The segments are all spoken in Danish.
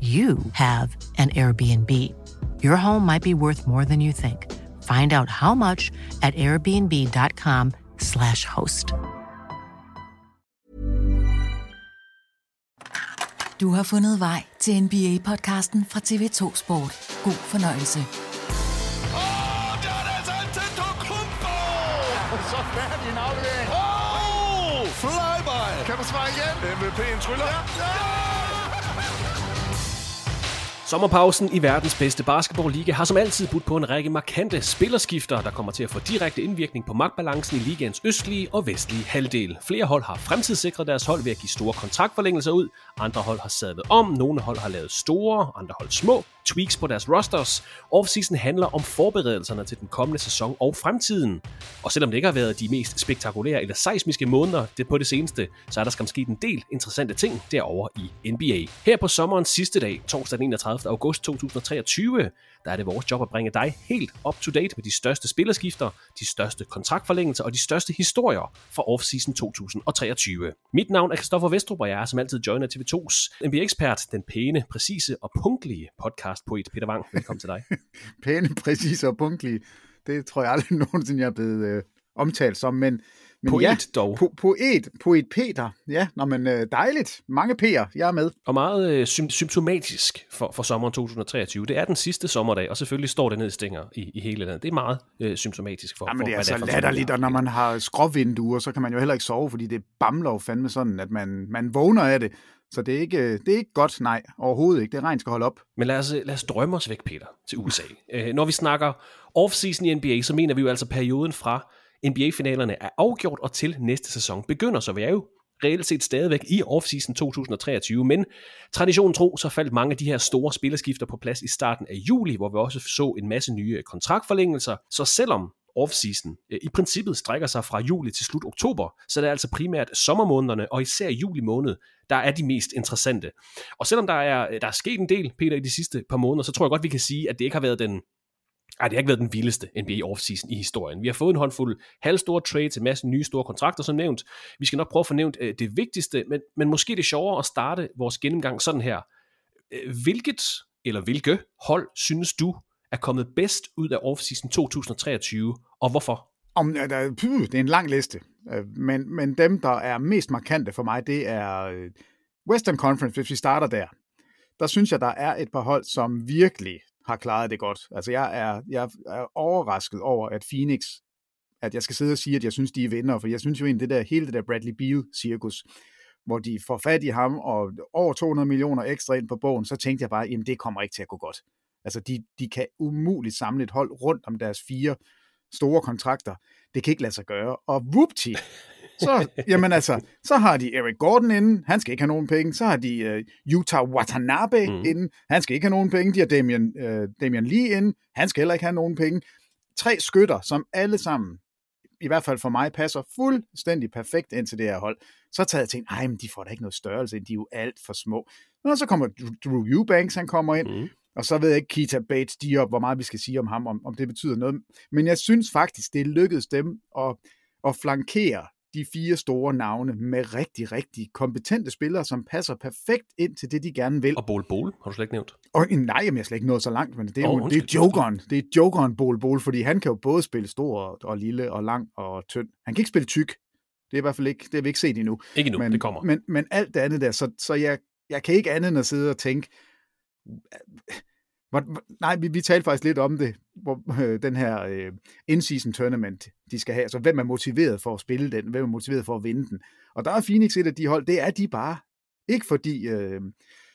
you have an Airbnb. Your home might be worth more than you think. Find out how much at airbnb.com/slash host. Du har fundet vej til NBA-podcasten fra TV2 Sport. God fornøjelse. Åh, der er det altså Antetokounmpo! Så færdig en aflevering. Åh, flyby! Kan du svare igen? MVP'en tryller. Ja. Sommerpausen i verdens bedste basketballliga har som altid budt på en række markante spillerskifter, der kommer til at få direkte indvirkning på magtbalancen i ligaens østlige og vestlige halvdel. Flere hold har fremtidssikret deres hold ved at give store kontraktforlængelser ud, andre hold har sadlet om, nogle hold har lavet store, andre hold små tweaks på deres rosters. Offseason handler om forberedelserne til den kommende sæson og fremtiden. Og selvom det ikke har været de mest spektakulære eller seismiske måneder det på det seneste, så er der skam sket en del interessante ting derovre i NBA. Her på sommerens sidste dag, torsdag den 31. august 2023, der er det vores job at bringe dig helt up to date med de største spillerskifter, de største kontraktforlængelser og de største historier fra offseason 2023. Mit navn er Kristoffer Vestrup, og jeg er som altid joiner TV2's NBA-ekspert, den pæne, præcise og punktlige podcast på et Peter Wang. Velkommen til dig. Pæne, præcise og punktlige. Det tror jeg aldrig nogensinde, jeg er blevet øh, omtalt som, men men poet ja, dog. Po- poet, poet Peter. Ja, nå, men øh, dejligt. Mange P'er, jeg er med. Og meget øh, sym- symptomatisk for, for sommeren 2023. Det er den sidste sommerdag, og selvfølgelig står det ned i stænger i, i hele landet. Det er meget øh, symptomatisk for, Jamen, for det er så en latterligt, og når man har skråvinduer, så kan man jo heller ikke sove, fordi det bamler jo fandme sådan, at man, man vågner af det. Så det er, ikke, det er ikke godt, nej, overhovedet ikke. Det regn skal holde op. Men lad os, lad os drømme os væk, Peter, til USA. øh, når vi snakker off-season i NBA, så mener vi jo altså perioden fra NBA-finalerne er afgjort og til næste sæson begynder, så vi er jo reelt set stadigvæk i off-season 2023, men traditionen tro, så faldt mange af de her store spillerskifter på plads i starten af juli, hvor vi også så en masse nye øh, kontraktforlængelser, så selvom off-season øh, i princippet strækker sig fra juli til slut oktober, så det er altså primært sommermånederne, og især juli måned, der er de mest interessante. Og selvom der er, øh, der er sket en del, Peter, i de sidste par måneder, så tror jeg godt, vi kan sige, at det ikke har været den ej, det har ikke været den vildeste NBA offseason i historien. Vi har fået en håndfuld halvstore trades, en masse nye store kontrakter, som nævnt. Vi skal nok prøve at få nævnt øh, det vigtigste, men, men måske det er sjovere at starte vores gennemgang sådan her. Øh, hvilket, eller hvilke hold synes du er kommet bedst ud af offseason 2023, og hvorfor? Om, der, puh, det er en lang liste, øh, men, men dem, der er mest markante for mig, det er øh, Western Conference, hvis vi starter der. Der synes jeg, der er et par hold, som virkelig har klaret det godt. Altså jeg er, jeg er overrasket over, at Phoenix, at jeg skal sidde og sige, at jeg synes, de er vinder, for jeg synes jo egentlig, det der, hele det der Bradley Beal-cirkus, hvor de får fat i ham, og over 200 millioner ekstra ind på bogen, så tænkte jeg bare, jamen det kommer ikke til at gå godt. Altså de, de kan umuligt samle et hold rundt om deres fire store kontrakter. Det kan ikke lade sig gøre. Og whoopty, så, jamen altså, så har de Eric Gordon inden, han skal ikke have nogen penge. Så har de uh, Utah Watanabe mm. inden, han skal ikke have nogen penge. De har Damian, uh, Damian Lee inden, han skal heller ikke have nogen penge. Tre skytter, som alle sammen, i hvert fald for mig, passer fuldstændig perfekt ind til det her hold. Så tager jeg tænkt, ej, men de får da ikke noget størrelse, de er jo alt for små. Og så kommer Drew Eubanks, han kommer ind, mm. og så ved jeg ikke, Keita Bates Diop, hvor meget vi skal sige om ham, om, om det betyder noget. Men jeg synes faktisk, det lykkedes dem at, at flankere de fire store navne med rigtig, rigtig kompetente spillere, som passer perfekt ind til det, de gerne vil. Og Bol Bol, har du slet ikke nævnt? Og, nej, jeg har slet ikke nået så langt, men det er, oh, jo, det er jokeren. Det er jokeren Bol Bol, fordi han kan jo både spille stor og, og lille og lang og tynd. Han kan ikke spille tyk. Det er i hvert fald ikke, det har vi ikke set endnu. Ikke endnu, men, det kommer. Men, men alt det andet der, så, så jeg, jeg kan ikke andet end at sidde og tænke, nej, vi, vi talte faktisk lidt om det, hvor øh, den her øh, in-season tournament, de skal have. Altså, hvem er motiveret for at spille den? Hvem er motiveret for at vinde den? Og der er Phoenix et af de hold, det er de bare. Ikke fordi øh,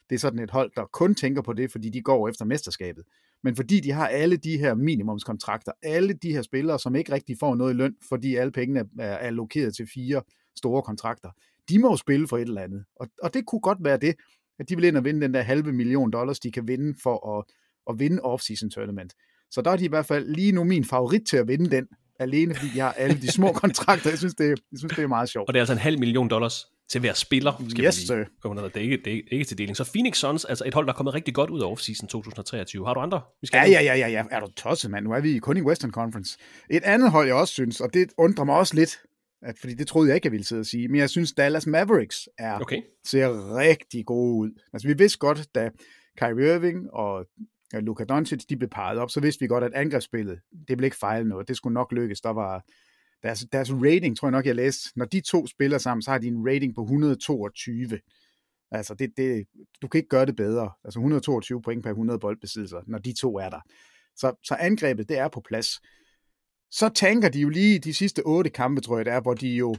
det er sådan et hold, der kun tænker på det, fordi de går efter mesterskabet, men fordi de har alle de her minimumskontrakter, alle de her spillere, som ikke rigtig får noget i løn, fordi alle pengene er allokeret til fire store kontrakter. De må jo spille for et eller andet. Og, og det kunne godt være det, at de vil ind og vinde den der halve million dollars, de kan vinde for at at vinde off-season tournament. Så der er de i hvert fald lige nu min favorit til at vinde den, alene fordi de har alle de små kontrakter. Jeg synes, det er, jeg synes, det er meget sjovt. Og det er altså en halv million dollars til hver spiller, skal yes, vi lige under. Det er, ikke, det er ikke til deling. Så Phoenix Suns, altså et hold, der er kommet rigtig godt ud af off-season 2023. Har du andre? Vi skal ja, ja, ja, ja, ja. Er du tosset, mand? Nu er vi kun i Western Conference. Et andet hold, jeg også synes, og det undrer mig også lidt, at, fordi det troede jeg ikke, jeg ville sidde og sige, men jeg synes, Dallas Mavericks er, okay. ser rigtig gode ud. Altså, vi vidste godt, da Kyrie Irving og Øh, Luka Doncic, de blev peget op, så vidste vi godt, at angrebsspillet, det blev ikke fejle noget. Det skulle nok lykkes. Der var deres, deres rating, tror jeg nok, jeg læste, når de to spiller sammen, så har de en rating på 122. Altså, det, det, du kan ikke gøre det bedre. Altså 122 point per 100 boldbesiddelser, når de to er der. Så, så angrebet, det er på plads. Så tænker de jo lige de sidste otte kampe, tror jeg det er, hvor de jo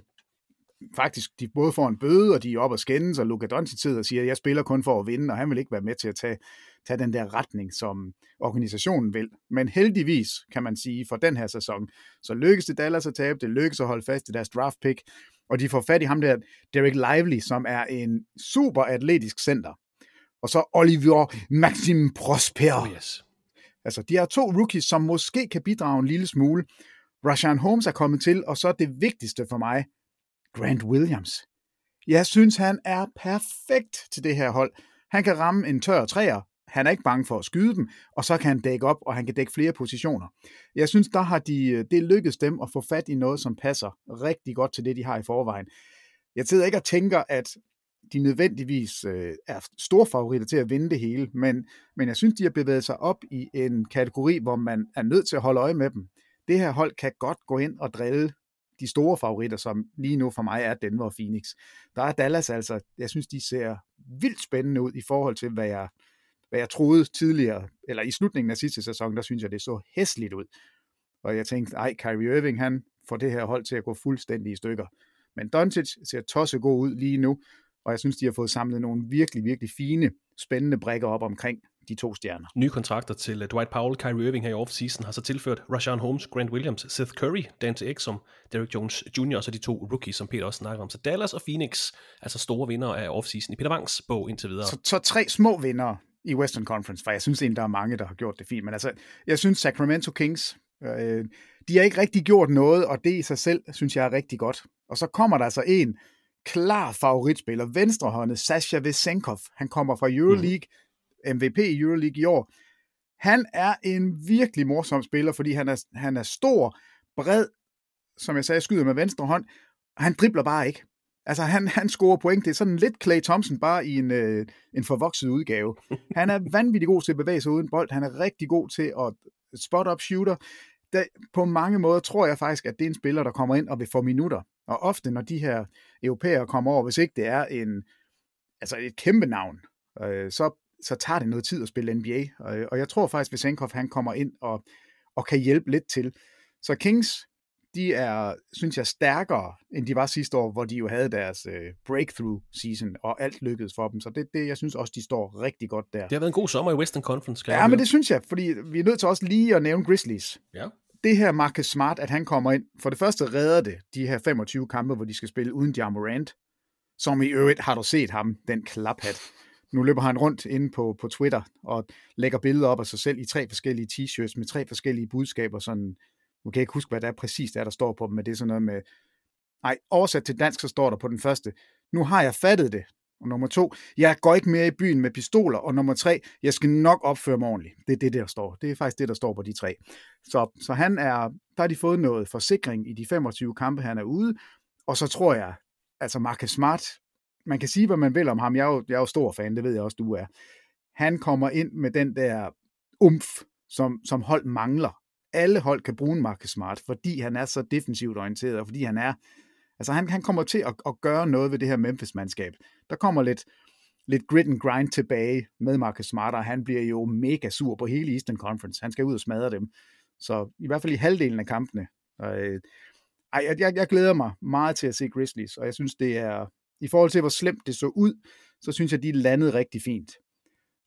faktisk de både får en bøde, og de er oppe og skændes, og Luka Doncic sidder og siger, at jeg spiller kun for at vinde, og han vil ikke være med til at tage, tage den der retning, som organisationen vil. Men heldigvis, kan man sige, for den her sæson, så lykkes det Dallas at tabe, det lykkes at holde fast i deres draft pick, og de får fat i ham der, Derek Lively, som er en super atletisk center. Og så Olivier Maxim Prosper. Oh yes. Altså, de har to rookies, som måske kan bidrage en lille smule. Rashan Holmes er kommet til, og så det vigtigste for mig, Grant Williams. Jeg synes, han er perfekt til det her hold. Han kan ramme en tør træer, han er ikke bange for at skyde dem, og så kan han dække op, og han kan dække flere positioner. Jeg synes, der har de, øh, det lykkedes dem at få fat i noget, som passer rigtig godt til det, de har i forvejen. Jeg sidder ikke og tænker, at de nødvendigvis øh, er store favoritter til at vinde det hele, men, men jeg synes, de har bevæget sig op i en kategori, hvor man er nødt til at holde øje med dem. Det her hold kan godt gå ind og drille de store favoritter, som lige nu for mig er Denver og Phoenix. Der er Dallas altså, jeg synes, de ser vildt spændende ud i forhold til, hvad jeg, hvad jeg troede tidligere, eller i slutningen af sidste sæson, der synes jeg, det så hæsligt ud. Og jeg tænkte, ej, Kyrie Irving, han får det her hold til at gå fuldstændig i stykker. Men Doncic ser tosset god ud lige nu, og jeg synes, de har fået samlet nogle virkelig, virkelig fine, spændende brækker op omkring de to stjerner. Nye kontrakter til uh, Dwight Powell, Kyrie Irving her i offseason har så tilført Rashawn Holmes, Grant Williams, Seth Curry, Dante Exum, Derrick Jones Jr. og så de to rookies, som Peter også snakker om. Så Dallas og Phoenix, altså store vinder af offseason i Peter Wangs bog indtil videre. Så, så tre små vinder i Western Conference, for jeg synes egentlig, der er mange, der har gjort det fint. Men altså, jeg synes Sacramento Kings, øh, de har ikke rigtig gjort noget, og det i sig selv, synes jeg er rigtig godt. Og så kommer der altså en klar favoritspiller, venstrehåndet Sasha Vesenkov. Han kommer fra Euroleague, mm. MVP i Euroleague i år. Han er en virkelig morsom spiller, fordi han er, han er stor, bred, som jeg sagde, skyder med venstre hånd, og han dribler bare ikke. Altså, han, han scorer point. Det er sådan lidt Clay Thompson, bare i en, øh, en forvokset udgave. Han er vanvittig god til at bevæge sig uden bold. Han er rigtig god til at spot-up shooter. Der, på mange måder tror jeg faktisk, at det er en spiller, der kommer ind og vil få minutter. Og ofte, når de her europæere kommer over, hvis ikke det er en, altså et kæmpe navn, øh, så, så tager det noget tid at spille NBA. Og, og jeg tror faktisk, hvis Enkhoff han kommer ind og, og kan hjælpe lidt til. Så Kings, de er, synes jeg, stærkere, end de var sidste år, hvor de jo havde deres øh, breakthrough season, og alt lykkedes for dem. Så det, det, jeg synes også, de står rigtig godt der. Det har været en god sommer i Western Conference. ja, men det synes jeg, fordi vi er nødt til også lige at nævne Grizzlies. Ja. det her Marcus Smart, at han kommer ind, for det første redder det de her 25 kampe, hvor de skal spille uden Jamorant, som i øvrigt har du set ham, den klaphat. Nu løber han rundt inde på, på Twitter og lægger billeder op af sig selv i tre forskellige t-shirts med tre forskellige budskaber. Sådan, nu kan jeg ikke huske, hvad det er præcis, der, der står på dem, men det er sådan noget med, nej, oversat til dansk, så står der på den første, nu har jeg fattet det. Og nummer to, jeg går ikke mere i byen med pistoler. Og nummer tre, jeg skal nok opføre mig ordentligt. Det er det, der står. Det er faktisk det, der står på de tre. Så, så han er, der har de fået noget forsikring i de 25 kampe, han er ude. Og så tror jeg, altså Marcus Smart, man kan sige, hvad man vil om ham. Jeg er jo, jeg er jo stor fan, det ved jeg også, du er. Han kommer ind med den der umf, som, som hold mangler. Alle hold kan bruge Marcus Smart, fordi han er så defensivt orienteret, og fordi han er Altså han, han kommer til at, at gøre noget ved det her Memphis-mandskab. Der kommer lidt, lidt grit and grind tilbage med Marcus Smart, og han bliver jo mega sur på hele Eastern Conference. Han skal ud og smadre dem. Så i hvert fald i halvdelen af kampene. Øh, ej, jeg, jeg glæder mig meget til at se Grizzlies, og jeg synes, det er, i forhold til hvor slemt det så ud, så synes jeg, de landede rigtig fint.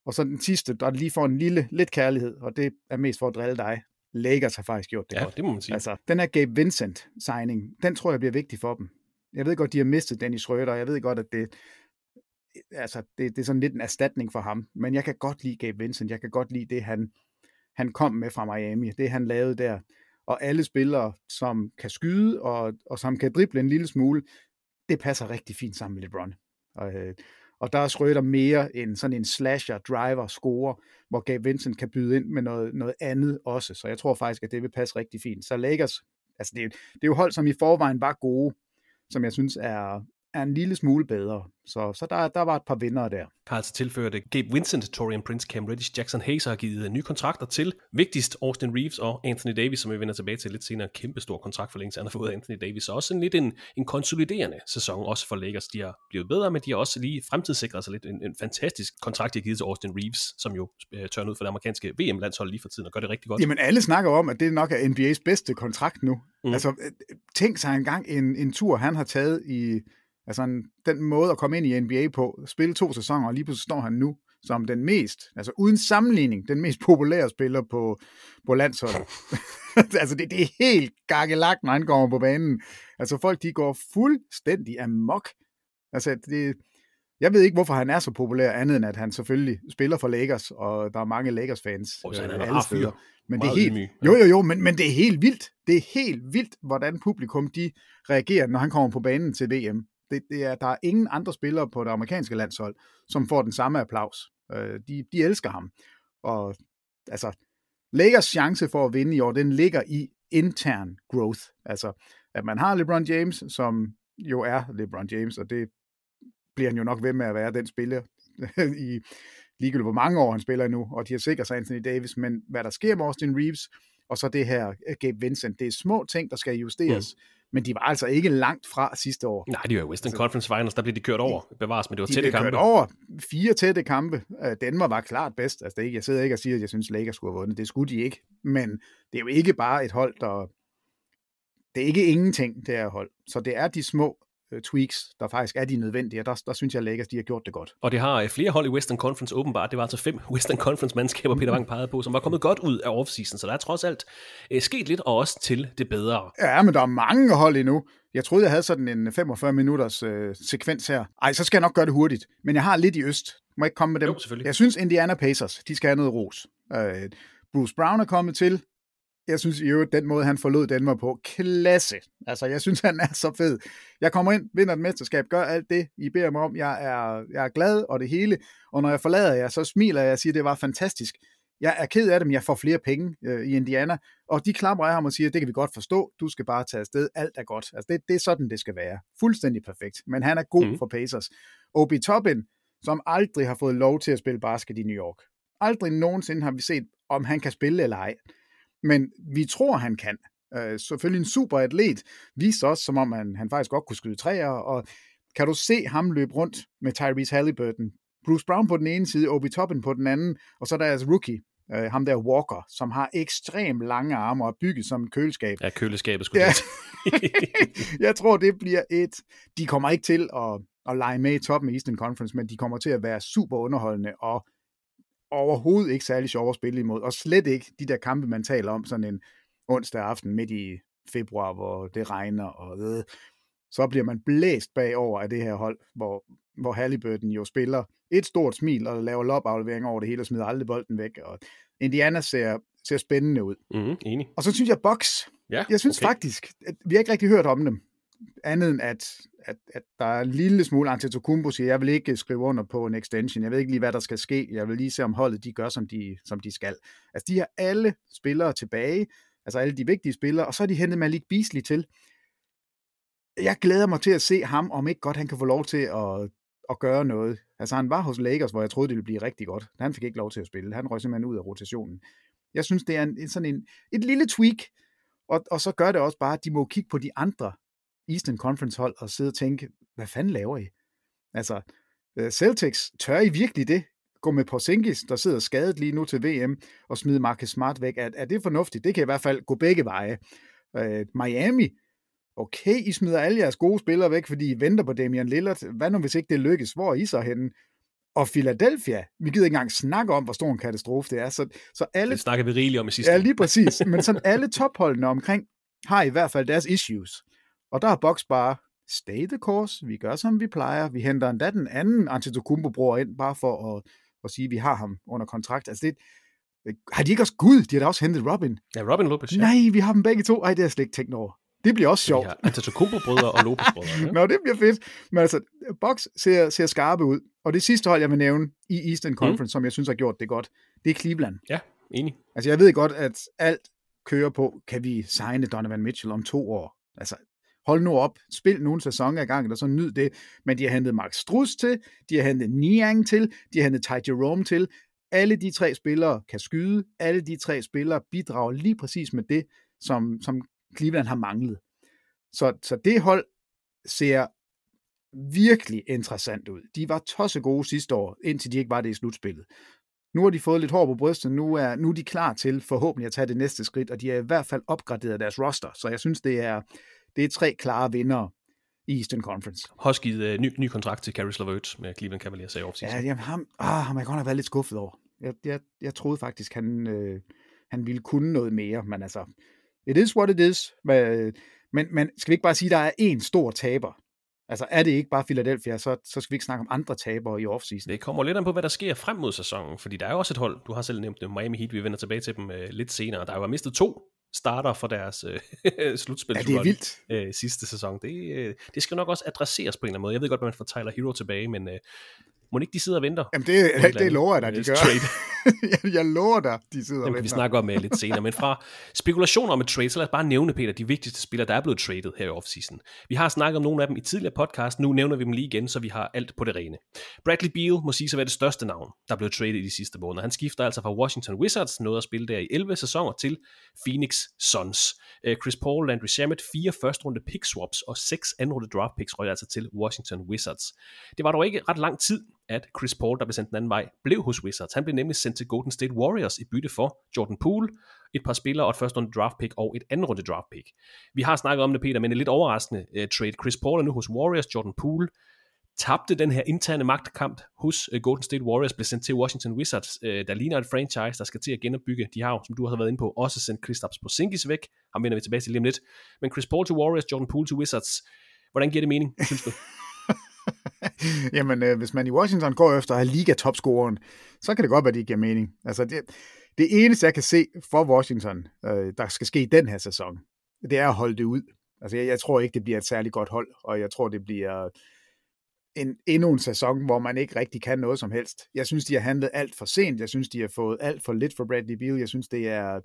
Og så den sidste, der lige får en lille, lidt kærlighed, og det er mest for at drille dig. Lakers har faktisk gjort det ja, godt. det må man sige. Altså, den her Gabe Vincent signing, den tror jeg bliver vigtig for dem. Jeg ved godt, de har mistet Dennis Schröder, jeg ved godt, at det, altså, det, det er sådan lidt en erstatning for ham, men jeg kan godt lide Gabe Vincent, jeg kan godt lide det, han, han kom med fra Miami, det han lavede der, og alle spillere, som kan skyde, og, og som kan drible en lille smule, det passer rigtig fint sammen med LeBron. Og, øh, og der er Schrøder mere en sådan en slasher, driver, scorer, hvor Gabe Vincent kan byde ind med noget, noget andet også. Så jeg tror faktisk, at det vil passe rigtig fint. Så Lakers, altså det, det er jo hold, som i forvejen var gode, som jeg synes er, er en lille smule bedre. Så, så der, der var et par vinder der. Har altså tilført Gabe Vincent, Torian Prince, Cam Reddish, Jackson Hayes har givet nye kontrakter til. Vigtigst Austin Reeves og Anthony Davis, som vi vender tilbage til lidt senere. Kæmpe stor kontrakt for længe, han har fået Anthony Davis. Så også en lidt en, en konsoliderende sæson, også for Lakers. De har blevet bedre, men de har også lige fremtidssikret sig lidt. En, en fantastisk kontrakt, de har givet til Austin Reeves, som jo øh, tørner ud for det amerikanske VM-landshold lige for tiden og gør det rigtig godt. Jamen alle snakker om, at det nok er NBA's bedste kontrakt nu. Mm. Altså øh, tænk sig engang en, en tur, han har taget i Altså en, den måde at komme ind i NBA på, spille to sæsoner, og lige pludselig står han nu som den mest, altså uden sammenligning, den mest populære spiller på, på landsholdet. altså det, det er helt gakkelagt, når han kommer på banen. Altså folk, de går fuldstændig amok. Altså det, jeg ved ikke, hvorfor han er så populær, andet end at han selvfølgelig spiller for Lakers, og der er mange Lakers-fans oh, så han er alle steder. Men det er helt, ydmyg. jo, jo, jo, men, men det er helt vildt. Det er helt vildt, hvordan publikum de reagerer, når han kommer på banen til VM. Det, det er, der er ingen andre spillere på det amerikanske landshold, som får den samme applaus. Øh, de, de elsker ham. Og altså, Lakers chance for at vinde i år, den ligger i intern growth. Altså, at man har LeBron James, som jo er LeBron James, og det bliver han jo nok ved med at være den spiller i ligegyldigt hvor mange år han spiller nu, og de har sikkert sig Anthony Davis, men hvad der sker med Austin Reeves, og så det her øh, Gabe Vincent, det er små ting, der skal justeres. Mm men de var altså ikke langt fra sidste år. Nej, de var jo Western altså, Conference Finals, der blev de kørt over, bevares, men det var de tætte kampe. De blev kørt over, fire tætte kampe. Denver var klart bedst. Altså, det ikke, jeg sidder ikke og siger, at jeg synes, Lakers skulle have vundet. Det skulle de ikke. Men det er jo ikke bare et hold, der... Det er ikke ingenting, det her hold. Så det er de små øh, tweaks, der faktisk er de nødvendige, og der, der synes jeg, at Lakers de har gjort det godt. Og det har øh, flere hold i Western Conference åbenbart. Det var altså fem Western Conference-mandskaber, Peter Wang pegede på, som var kommet godt ud af offseason, så der er trods alt øh, sket lidt, og også til det bedre. Ja, men der er mange hold endnu. Jeg troede, jeg havde sådan en 45 minutters øh, sekvens her. Ej, så skal jeg nok gøre det hurtigt. Men jeg har lidt i øst. Må jeg ikke komme med dem? Jo, selvfølgelig. Jeg synes, Indiana Pacers, de skal have noget ros. Øh, Bruce Brown er kommet til. Jeg synes i øvrigt, den måde, han forlod Danmark på, klasse. Altså, jeg synes, han er så fed. Jeg kommer ind, vinder et mesterskab, gør alt det, I beder mig om. Jeg er, jeg er glad og det hele. Og når jeg forlader jer, så smiler jeg og siger, det var fantastisk. Jeg er ked af det, men jeg får flere penge øh, i Indiana. Og de klapper af ham og siger, det kan vi godt forstå. Du skal bare tage afsted. Alt er godt. Altså, det, det er sådan, det skal være. Fuldstændig perfekt. Men han er god mm. for Pacers. Obi Toppin, som aldrig har fået lov til at spille basket i New York. Aldrig nogensinde har vi set, om han kan spille eller ej men vi tror, han kan. Øh, selvfølgelig en super atlet, viste også, som om han, han faktisk godt kunne skyde træer, og kan du se ham løbe rundt med Tyrese Halliburton, Bruce Brown på den ene side, Obi Toppin på den anden, og så deres rookie, øh, ham der Walker, som har ekstremt lange arme og er bygget som et køleskab. Ja, køleskabet skulle ja. Jeg tror, det bliver et... De kommer ikke til at, at lege med i toppen i Eastern Conference, men de kommer til at være super underholdende og overhovedet ikke særlig sjov at spille imod, og slet ikke de der kampe, man taler om, sådan en onsdag aften midt i februar, hvor det regner, og øh, så bliver man blæst bagover af det her hold, hvor, hvor Halliburton jo spiller et stort smil og laver lopaflevering over det hele og smider aldrig bolden væk. Og Indiana ser, ser spændende ud. Mm, enig. Og så synes jeg Box. Ja, jeg synes okay. faktisk, at vi har ikke rigtig hørt om dem. Andet end at, at, at der er en lille smule Antetokounmpo siger, jeg vil ikke skrive under på en extension. Jeg ved ikke lige, hvad der skal ske. Jeg vil lige se, om holdet de gør, som de, som de skal. Altså, de har alle spillere tilbage. Altså alle de vigtige spillere. Og så har de hentet Malik Beasley til jeg glæder mig til at se ham, om ikke godt han kan få lov til at, at gøre noget. Altså han var hos Lakers, hvor jeg troede, det ville blive rigtig godt. Han fik ikke lov til at spille. Han røg simpelthen ud af rotationen. Jeg synes, det er en, en sådan en, et lille tweak, og, og så gør det også bare, at de må kigge på de andre Eastern Conference hold og sidde og tænke, hvad fanden laver I? Altså, Celtics, tør I virkelig det? Gå med Porzingis, der sidder skadet lige nu til VM, og smide Marcus Smart væk. Er, er det fornuftigt? Det kan i hvert fald gå begge veje. Uh, Miami, okay, I smider alle jeres gode spillere væk, fordi I venter på Damian Lillard. Hvad nu, hvis ikke det lykkes? Hvor er I så henne? Og Philadelphia, vi gider ikke engang snakke om, hvor stor en katastrofe det er. Så, så alle, det snakker vi rigeligt om i sidste Ja, lige præcis. Men sådan alle topholdene omkring har i hvert fald deres issues. Og der har Box bare stay the course, vi gør som vi plejer, vi henter endda den anden Antetokounmpo-bror ind, bare for at, at sige, at vi har ham under kontrakt. Altså det, har de ikke også Gud? De har da også hentet Robin. Ja, Robin Lopez. Ja. Nej, vi har dem begge to. Ej, det har jeg slet ikke tænkt over. Det bliver også sjovt. Ja, Antetokounmpo-brødre og Lopez-brødre. Ja. Nå, det bliver fedt. Men altså, Box ser, ser skarpe ud. Og det sidste hold, jeg vil nævne i Eastern Conference, mm. som jeg synes har gjort det godt, det er Cleveland. Ja, enig. Altså, jeg ved godt, at alt kører på, kan vi signe Donovan Mitchell om to år. Altså, hold nu op, spil nogle sæsoner i gang, og så nyd det. Men de har hentet Max Strus til, de har hentet Niang til, de har hentet Ty Jerome til. Alle de tre spillere kan skyde, alle de tre spillere bidrager lige præcis med det, som, som Cleveland har manglet. Så, så det hold ser virkelig interessant ud. De var tosse gode sidste år, indtil de ikke var det i slutspillet. Nu har de fået lidt hår på brystet, nu er, nu er de klar til forhåbentlig at tage det næste skridt, og de har i hvert fald opgraderet deres roster, så jeg synes, det er, det er tre klare vindere i Eastern Conference. Har givet uh, ny, ny kontrakt til Caris LeVert med Cleveland Cavaliers i offseason. Ja, jamen, ham, ah, ham er jeg godt nok været lidt skuffet over. Jeg, jeg, jeg troede faktisk, han, øh, han ville kunne noget mere, men altså, it is what it is. Men, men, men skal vi ikke bare sige, at der er en stor taber? Altså er det ikke bare Philadelphia, så, så skal vi ikke snakke om andre tabere i offseason. Det kommer lidt an på, hvad der sker frem mod sæsonen, fordi der er jo også et hold, du har selv nævnt det, Miami Heat, vi vender tilbage til dem øh, lidt senere, der jo har mistet to starter for deres øh, slutspil. Ja, det er vildt. Øh, sidste sæson. Det, øh, det skal nok også adresseres på en eller anden måde. Jeg ved godt, at man får Tyler Hero tilbage, men øh, må ikke de sidder og venter? Jamen det, det, det lover jeg dig, de gør. jeg, jeg lover dig, de sidder Jamen, og venter. vi snakker om uh, lidt senere, men fra spekulationer om et trade, så lad os bare nævne, Peter, de vigtigste spillere, der er blevet traded her i offseason. Vi har snakket om nogle af dem i tidligere podcast, nu nævner vi dem lige igen, så vi har alt på det rene. Bradley Beal må sige at være det største navn, der er blevet traded i de sidste måneder. Han skifter altså fra Washington Wizards, nåede at spille der i 11 sæsoner, til Phoenix Suns. Uh, Chris Paul, Landry Shamet, fire første runde pick swaps og seks anden runde draft picks røg altså til Washington Wizards. Det var dog ikke ret lang tid, at Chris Paul, der blev sendt den anden vej, blev hos Wizards. Han blev nemlig sendt til Golden State Warriors i bytte for Jordan Poole, et par spillere og et første runde draft pick og et anden runde draft pick. Vi har snakket om det, Peter, men en lidt overraskende uh, trade. Chris Paul er nu hos Warriors, Jordan Poole tabte den her interne magtkamp hos uh, Golden State Warriors, blev sendt til Washington Wizards, uh, der ligner et franchise, der skal til at genopbygge. De har jo, som du har været inde på, også sendt Kristaps Porzingis væk. Ham vender vi tilbage til lige om lidt. Men Chris Paul til Warriors, Jordan Poole til Wizards. Hvordan giver det mening, synes du? Jamen, øh, hvis man i Washington går efter at have liga-topscoren, så kan det godt være, det giver mening. Altså, det, det eneste, jeg kan se for Washington, øh, der skal ske i den her sæson, det er at holde det ud. Altså, jeg, jeg tror ikke, det bliver et særligt godt hold, og jeg tror, det bliver en, endnu en sæson, hvor man ikke rigtig kan noget som helst. Jeg synes, de har handlet alt for sent. Jeg synes, de har fået alt for lidt for Bradley Beal. Jeg synes, det er,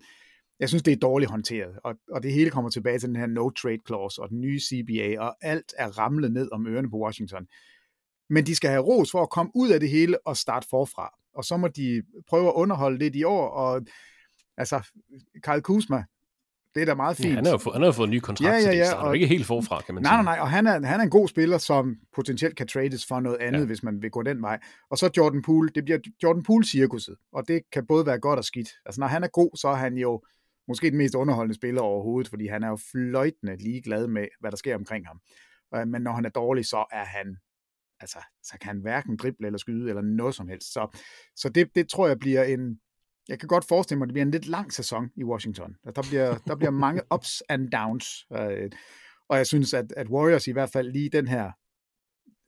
jeg synes, det er dårligt håndteret. Og, og det hele kommer tilbage til den her no-trade clause og den nye CBA, og alt er ramlet ned om ørerne på Washington. Men de skal have ros for at komme ud af det hele og starte forfra. Og så må de prøve at underholde lidt i år. Og altså, Karl Kuzma, det er da meget fint. Ja, han, har jo fået, han har fået en ny kontrakt, ja, ja, ja, så det starter og, ikke helt forfra, kan man nej, sige. Nej, nej, og han er, han er en god spiller, som potentielt kan trades for noget andet, ja. hvis man vil gå den vej. Og så Jordan Poole, det bliver Jordan Poole-cirkuset, og det kan både være godt og skidt. Altså, når han er god, så er han jo måske den mest underholdende spiller overhovedet, fordi han er jo fløjtende ligeglad med, hvad der sker omkring ham. Men når han er dårlig, så er han altså, så kan han hverken drible eller skyde eller noget som helst. Så, så det, det tror jeg bliver en, jeg kan godt forestille mig, at det bliver en lidt lang sæson i Washington. Der bliver, der bliver mange ups and downs. Øh, og jeg synes, at, at Warriors i hvert fald lige den her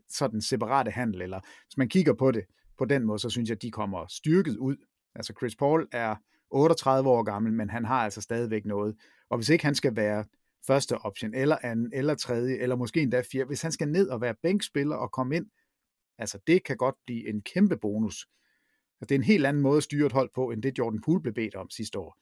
sådan separate handel, eller hvis man kigger på det på den måde, så synes jeg, at de kommer styrket ud. Altså Chris Paul er 38 år gammel, men han har altså stadigvæk noget. Og hvis ikke han skal være første option, eller anden, eller tredje, eller måske endda fjerde, hvis han skal ned og være bænkspiller og komme ind, altså det kan godt blive en kæmpe bonus. Det er en helt anden måde at styre et hold på, end det Jordan Poole blev bedt om sidste år.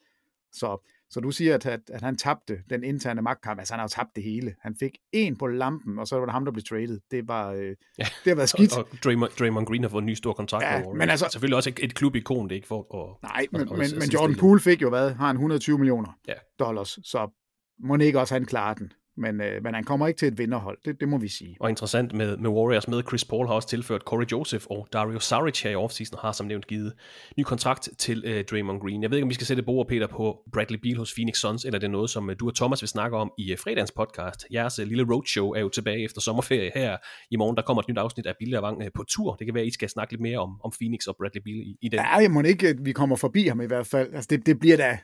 Så, så du siger, at, at, at han tabte den interne magtkamp. Altså han har jo tabt det hele. Han fik en på lampen, og så var det ham, der blev traded. Det var, øh, ja. det har været skidt. Og, og Draymond, Draymond Green har fået en ny stor kontrakt. Ja, over, men altså, selvfølgelig også et, et klubikon, det ikke for at... Nej, men, men, men Jordan Poole fik jo hvad? Har han 120 millioner ja. dollars, så må ikke også han klare den. Men, øh, men han kommer ikke til et vinderhold, det, det må vi sige. Og interessant med, med Warriors med Chris Paul har også tilført Corey Joseph og Dario Saric her i offseason har som nævnt givet ny kontrakt til øh, Draymond Green. Jeg ved ikke, om vi skal sætte bord, Peter, på Bradley Beal hos Phoenix Suns, eller det er noget, som øh, du og Thomas vil snakke om i øh, fredagens podcast. Jeres øh, lille roadshow er jo tilbage efter sommerferie her i morgen. Der kommer et nyt afsnit af Billy Vang øh, på tur. Det kan være, at I skal snakke lidt mere om, om Phoenix og Bradley Beal i, i den. Ja, jeg må ikke, at vi kommer forbi ham i hvert fald. Altså, det, det bliver da...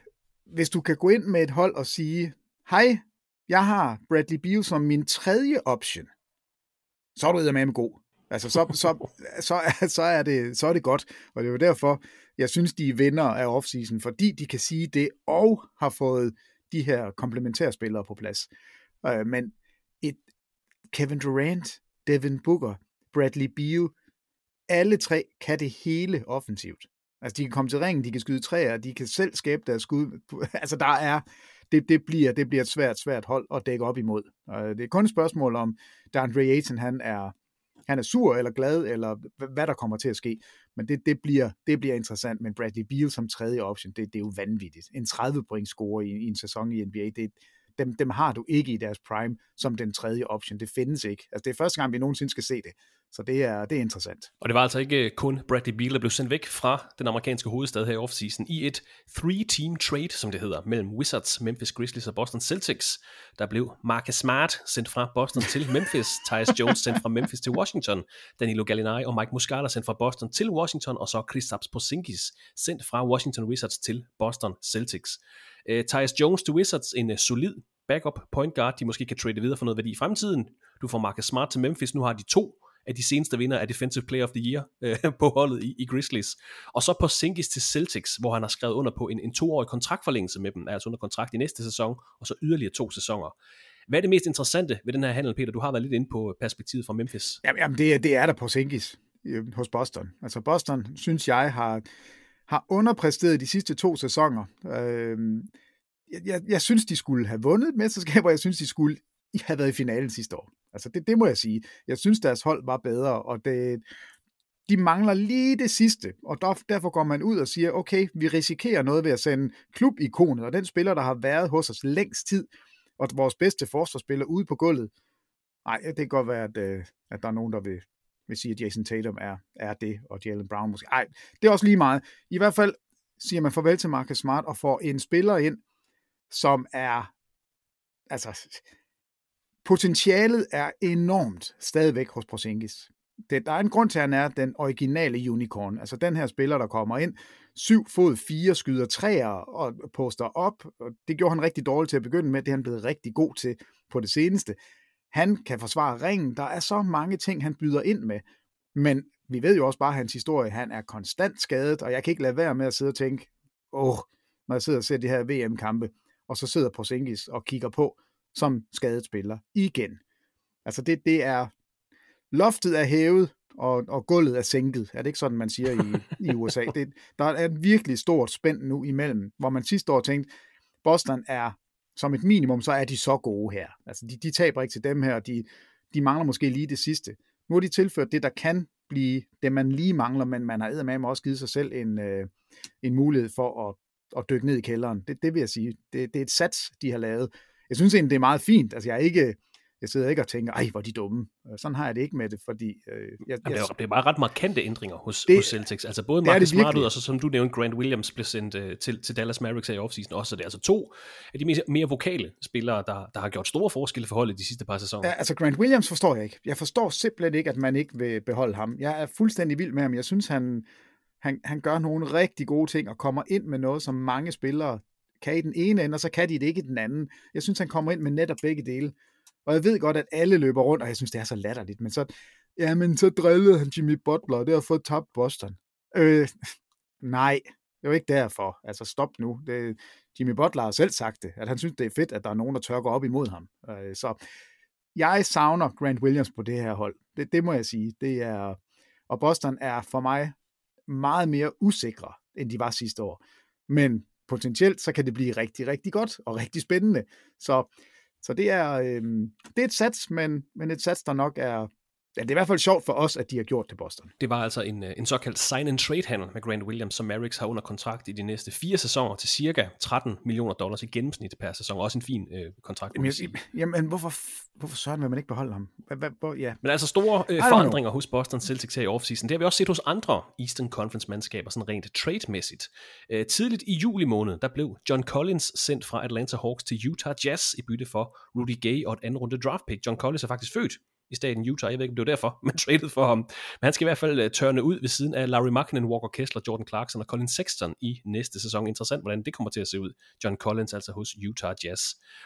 Hvis du kan gå ind med et hold og sige, hej, jeg har Bradley Beal som min tredje option, så er du med god. Altså, så, så, så, så, er det, så er det godt. Og det er jo derfor, jeg synes, de er vinder af offseason, fordi de kan sige det, og har fået de her komplementære spillere på plads. Uh, men et Kevin Durant, Devin Booker, Bradley Beal, alle tre kan det hele offensivt. Altså, de kan komme til ringen, de kan skyde træer, de kan selv skabe deres skud. Altså, der er, det, det, bliver, det bliver et svært, svært hold at dække op imod. Det er kun et spørgsmål om, DeAndre Ayton, han er, han er sur eller glad, eller hvad der kommer til at ske. Men det, det, bliver, det bliver interessant. Men Bradley Beal som tredje option, det, det er jo vanvittigt. En 30 point score i, i en sæson i NBA, det, dem, dem har du ikke i deres prime som den tredje option. Det findes ikke. Altså, det er første gang, vi nogensinde skal se det. Så det er, det er interessant. Og det var altså ikke kun Bradley Beal, der blev sendt væk fra den amerikanske hovedstad her i offseason i et three-team trade, som det hedder, mellem Wizards, Memphis Grizzlies og Boston Celtics. Der blev Marcus Smart sendt fra Boston til Memphis, Tyus Jones sendt fra Memphis til Washington, Danilo Gallinari og Mike Muscala sendt fra Boston til Washington, og så Kristaps Porzingis sendt fra Washington Wizards til Boston Celtics. Uh, Tyus Jones til Wizards, en uh, solid backup point guard, de måske kan trade videre for noget værdi i fremtiden. Du får Marcus Smart til Memphis, nu har de to af de seneste vinder af Defensive Player of the Year øh, på holdet i, i Grizzlies. Og så på Sinkis til Celtics, hvor han har skrevet under på en, en toårig kontraktforlængelse med dem, altså under kontrakt i næste sæson, og så yderligere to sæsoner. Hvad er det mest interessante ved den her handel, Peter? Du har været lidt inde på perspektivet fra Memphis. Jamen, jamen det, det er der på Sinkis øh, hos Boston. Altså Boston, synes jeg, har, har underpræsteret de sidste to sæsoner. Øh, jeg, jeg, jeg synes, de skulle have vundet et mesterskab, og jeg synes, de skulle have været i finalen sidste år. Altså det, det må jeg sige. Jeg synes, deres hold var bedre, og det, de mangler lige det sidste, og der, derfor går man ud og siger, okay, vi risikerer noget ved at sende klubikonet, og den spiller, der har været hos os længst tid, og vores bedste forsvarsspiller ude på gulvet. Nej, det kan godt være, at, øh, at der er nogen, der vil, vil sige, at Jason Tatum er, er det, og Jalen Brown måske. Nej, det er også lige meget. I hvert fald siger man farvel til Marcus Smart og får en spiller ind, som er, altså, potentialet er enormt stadigvæk hos Porzingis. Det, der er en grund til, at han er den originale unicorn. Altså den her spiller, der kommer ind, syv fod fire, skyder træer og poster op. Og det gjorde han rigtig dårligt til at begynde med. Det er han blevet rigtig god til på det seneste. Han kan forsvare ringen. Der er så mange ting, han byder ind med. Men vi ved jo også bare hans historie. Han er konstant skadet, og jeg kan ikke lade være med at sidde og tænke, åh, når jeg sidder og ser de her VM-kampe, og så sidder Porzingis og kigger på, som skadet spiller igen. Altså det, det er, loftet er hævet, og, og gulvet er sænket. Er det ikke sådan, man siger i, i USA? Det, der er et virkelig stort spænd nu imellem, hvor man sidste år tænkte, Boston er som et minimum, så er de så gode her. Altså de, de taber ikke til dem her, de, de mangler måske lige det sidste. Nu har de tilført det, der kan blive det, man lige mangler, men man har med også givet sig selv en, øh, en mulighed for at, at dykke ned i kælderen. Det, det vil jeg sige. Det, det er et sats, de har lavet jeg synes egentlig, det er meget fint. Altså, jeg er ikke, jeg sidder ikke og tænker, ej, hvor er de dumme. Sådan har jeg det ikke med det, fordi... Øh, jeg, Jamen, det, er, det er bare ret markante ændringer hos, det, hos Celtics. Altså både Marcus Smart ud, og så som du nævnte, Grant Williams blev sendt uh, til, til Dallas Mavericks her i offseason også. Så det er altså to af de mere, mere vokale spillere, der, der har gjort store forskelle for holdet de sidste par sæsoner. Ja, altså Grant Williams forstår jeg ikke. Jeg forstår simpelthen ikke, at man ikke vil beholde ham. Jeg er fuldstændig vild med ham. Jeg synes, han, Han, han gør nogle rigtig gode ting og kommer ind med noget, som mange spillere kan i den ene ende, og så kan de det ikke i den anden. Jeg synes, han kommer ind med netop begge dele. Og jeg ved godt, at alle løber rundt, og jeg synes, det er så latterligt, men så, ja, men så drillede han Jimmy Butler, og det har fået tabt Boston. Øh, nej, det var ikke derfor. Altså, stop nu. Det, Jimmy Butler har selv sagt det, at han synes, det er fedt, at der er nogen, der tør gå op imod ham. Øh, så jeg savner Grant Williams på det her hold. Det, det må jeg sige. Det er, og Boston er for mig meget mere usikre, end de var sidste år. Men potentielt, så kan det blive rigtig, rigtig godt og rigtig spændende. Så, så det, er, øh, det er et sats, men, men et sats, der nok er Ja, det er i hvert fald sjovt for os, at de har gjort det Boston. Det var altså en, øh, en såkaldt sign-and-trade-handel med Grant Williams, som Mavericks har under kontrakt i de næste fire sæsoner til cirka 13 millioner dollars i gennemsnit per sæson. Også en fin øh, kontrakt. Jamen, jeg, jamen hvorfor, hvorfor søren vil man ikke beholde ham? Hva, ja. Men altså store øh, forandringer hos Boston Celtics her i offseason, det har vi også set hos andre Eastern Conference-mandskaber, sådan rent trade-mæssigt. Øh, tidligt i juli måned, der blev John Collins sendt fra Atlanta Hawks til Utah Jazz i bytte for Rudy Gay og et andet runde draft pick. John Collins er faktisk født i staten Utah. Jeg ved ikke, om det var derfor, man traded for ham. Men han skal i hvert fald uh, tørne ud ved siden af Larry Markkinen, Walker Kessler, Jordan Clarkson og Colin Sexton i næste sæson. Interessant, hvordan det kommer til at se ud. John Collins altså hos Utah Jazz.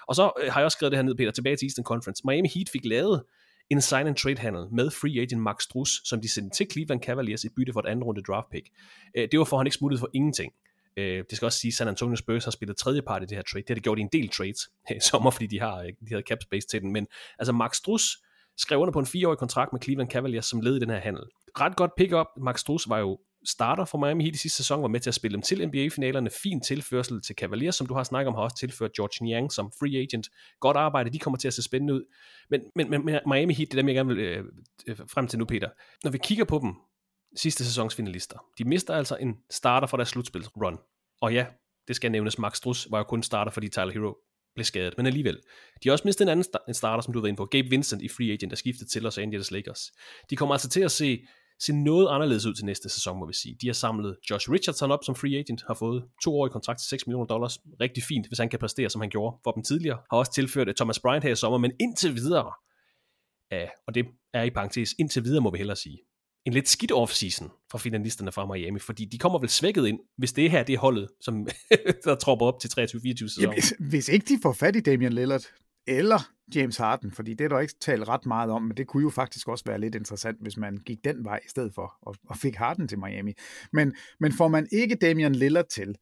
Og så uh, har jeg også skrevet det her ned, Peter, tilbage til Eastern Conference. Miami Heat fik lavet en sign and trade handel med free agent Max Struss, som de sendte til Cleveland Cavaliers i bytte for et andet runde draft pick. Øh, det var for, at han ikke smuttede for ingenting. Det skal også sige, at San Antonio Spurs har spillet tredje part i det her trade. Det har de gjort i en del trades i sommer, fordi de har, de havde cap space til den. Men altså Max Struss skrev under på en fireårig kontrakt med Cleveland Cavaliers som led i den her handel. Ret godt pick-up. Max Strus var jo starter for Miami Heat i sidste sæson, var med til at spille dem til NBA-finalerne. Fin tilførsel til Cavaliers, som du har snakket om, har også tilført George Niang som free agent. Godt arbejde, de kommer til at se spændende ud. Men, men, men Miami Heat, det er dem, jeg gerne vil øh, øh, frem til nu, Peter. Når vi kigger på dem, sidste sæsons finalister, de mister altså en starter for deres slutspil-run. Og ja, det skal nævnes, Max Strus var jo kun starter, fordi Tyler Hero blev skadet, men alligevel. De har også mistet en anden en starter, som du var inde på, Gabe Vincent i free agent, der skiftede til Los Angeles Lakers. De kommer altså til at se, se noget anderledes ud til næste sæson, må vi sige. De har samlet Josh Richardson op som free agent, har fået to år i kontrakt til 6 millioner dollars. Rigtig fint, hvis han kan præstere, som han gjorde for dem tidligere. Har også tilført øh, Thomas Bryant her i sommer, men indtil videre, ja, og det er i parentes, indtil videre må vi hellere sige, en lidt skidt off-season for finalisterne fra Miami, fordi de kommer vel svækket ind, hvis det her det er holdet, som der tropper op til 23-24 sæsonen. Ja, hvis, hvis ikke de får fat i Damian Lillard, eller James Harden, fordi det er der ikke talt ret meget om, men det kunne jo faktisk også være lidt interessant, hvis man gik den vej i stedet for, og, og fik Harden til Miami. Men, men får man ikke Damian Lillard til,